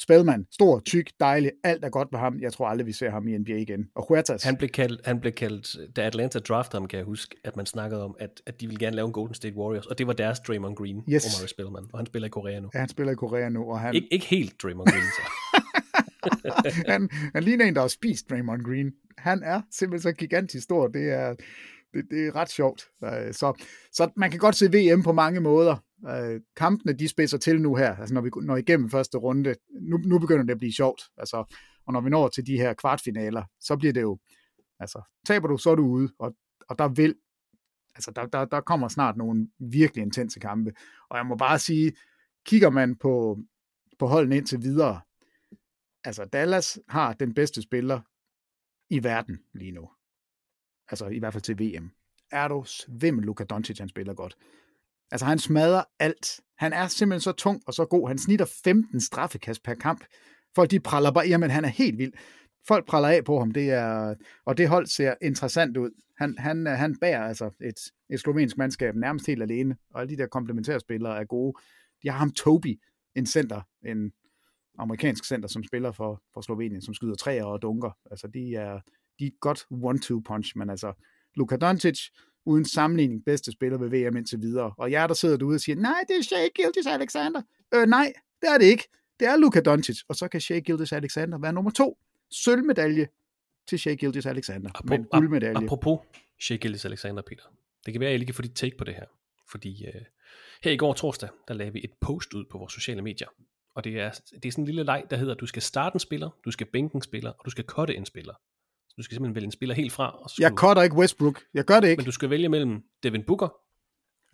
Spelman, stor, tyk, dejlig, alt er godt med ham. Jeg tror aldrig, vi ser ham i NBA igen. Og Huertas. Han blev kaldt, han blev kaldt da Atlanta draftede ham, kan jeg huske, at man snakkede om, at, at de ville gerne lave en Golden State Warriors, og det var deres Draymond Green, yes. Omar Spellman, og han spiller i Korea nu. Ja, han spiller i Korea nu. Og han... Ik- ikke helt Draymond Green, så. han, han ligner en, der har spist Draymond Green. Han er simpelthen så gigantisk stor. Det er, det, det er ret sjovt. Øh, så, så man kan godt se VM på mange måder. Øh, kampene, de spidser til nu her. Altså når vi når igennem første runde, nu, nu begynder det at blive sjovt. Altså, og når vi når til de her kvartfinaler, så bliver det jo, altså taber du, så er du ude. Og, og der vil, altså der, der, der kommer snart nogle virkelig intense kampe. Og jeg må bare sige, kigger man på, på holdene indtil videre, altså Dallas har den bedste spiller i verden lige nu. Altså i hvert fald til VM. Er du svimmel, Luka Doncic, han spiller godt. Altså han smadrer alt. Han er simpelthen så tung og så god. Han snitter 15 straffekast per kamp. Folk de praller bare, jamen han er helt vild. Folk praller af på ham, det er, og det hold ser interessant ud. Han, han, han bærer altså et, et slovensk mandskab nærmest helt alene, og alle de der komplementære spillere er gode. De har ham Toby, en center, en amerikansk center, som spiller for, for Slovenien, som skyder træer og dunker. Altså, de er, de er godt one-two punch, men altså, Luka Doncic, uden sammenligning, bedste spiller ved VM indtil videre. Og jeg der sidder derude og siger, nej, det er Shea Gilgis Alexander. Øh, nej, det er det ikke. Det er Luka Doncic, og så kan Shea Gilgis Alexander være nummer to. Sølvmedalje til Shea Gilgis Alexander. Apropos, guldmedalje. Apropos Shea Gilgis Alexander, Peter. Det kan være, at jeg lige kan få dit take på det her. Fordi øh, her i går torsdag, der lavede vi et post ud på vores sociale medier, og det er, det er sådan en lille leg, der hedder, du skal starte en spiller, du skal bænke en spiller, og du skal cutte en spiller. Så du skal simpelthen vælge en spiller helt fra. Og så jeg cutter ikke Westbrook. Jeg gør det ikke. Men du skal vælge mellem Devin Booker,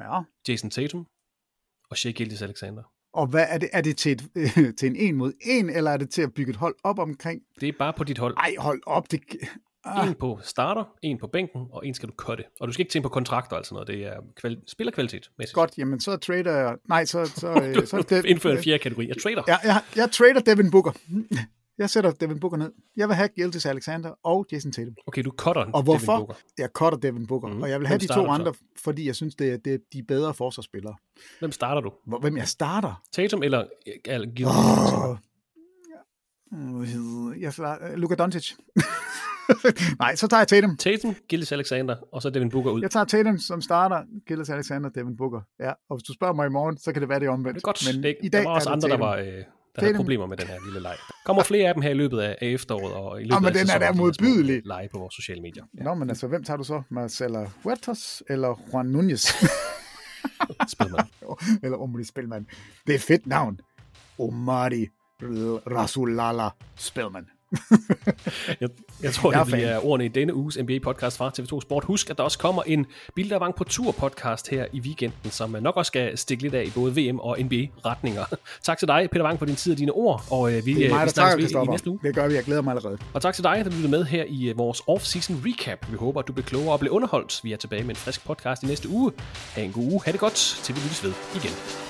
ja. Jason Tatum og Shea Gildes Alexander. Og hvad er det? Er det til, et, til en en mod en, eller er det til at bygge et hold op omkring? Det er bare på dit hold. Ej, hold op. Det... Ah. En på starter, en på bænken, og en skal du cutte. Og du skal ikke tænke på kontrakter og sådan noget. Det er kval- spillerkvalitet. Mæssigt. Godt, jamen så trader jeg... Nej, så... så, du, så du indfører en fjerde kategori. Jeg trader. Ja, jeg, jeg trader Devin Booker. Jeg sætter Devin Booker ned. Jeg vil have Gildes Alexander og Jason Tatum. Okay, du cutter Og hvorfor? Devin Booker. Jeg cutter Devin Booker. Mm. Og jeg vil have Hvem de to andre, fordi jeg synes, det er, det er de bedre forsvarsspillere. Hvem starter du? Hvem jeg starter? Tatum eller, eller Gildes oh. Jeg starter, Luka Doncic. Nej, så tager jeg Tatum. Tatum, Gilles Alexander, og så Devin Booker ud. Jeg tager Tatum som starter, Gilles Alexander, Devin Booker. Ja, og hvis du spørger mig i morgen, så kan det være det omvendt. Det er godt. Men det, i dag der var også andre, Tatum. der var... Øh, der havde problemer med den her lille leg. Der kommer flere af dem her i løbet af efteråret og i løbet ja, men af den er der modbydelig. Lege på vores sociale medier. Ja. Nå, men altså, hvem tager du så? Marcelo Huertas eller Juan Nunez? Spilmand. eller Omari Spilman. Det er et fedt navn. Omari Rasulala Spilman. jeg, jeg tror, jeg det bliver ordene i denne uges NBA-podcast fra TV2 Sport. Husk, at der også kommer en Bildervang på tur-podcast her i weekenden, som nok også skal stikke lidt af i både VM og NBA-retninger. tak til dig, Peter Wang, for din tid og dine ord, og øh, vi, det er mig, vi snakkes ved i næste uge. Det gør vi, jeg glæder mig allerede. Og tak til dig, der lyttede med her i vores off-season recap. Vi håber, at du blev klogere og blev underholdt. Vi er tilbage med en frisk podcast i næste uge. Ha' en god uge, ha' det godt, til vi lyttes ved igen.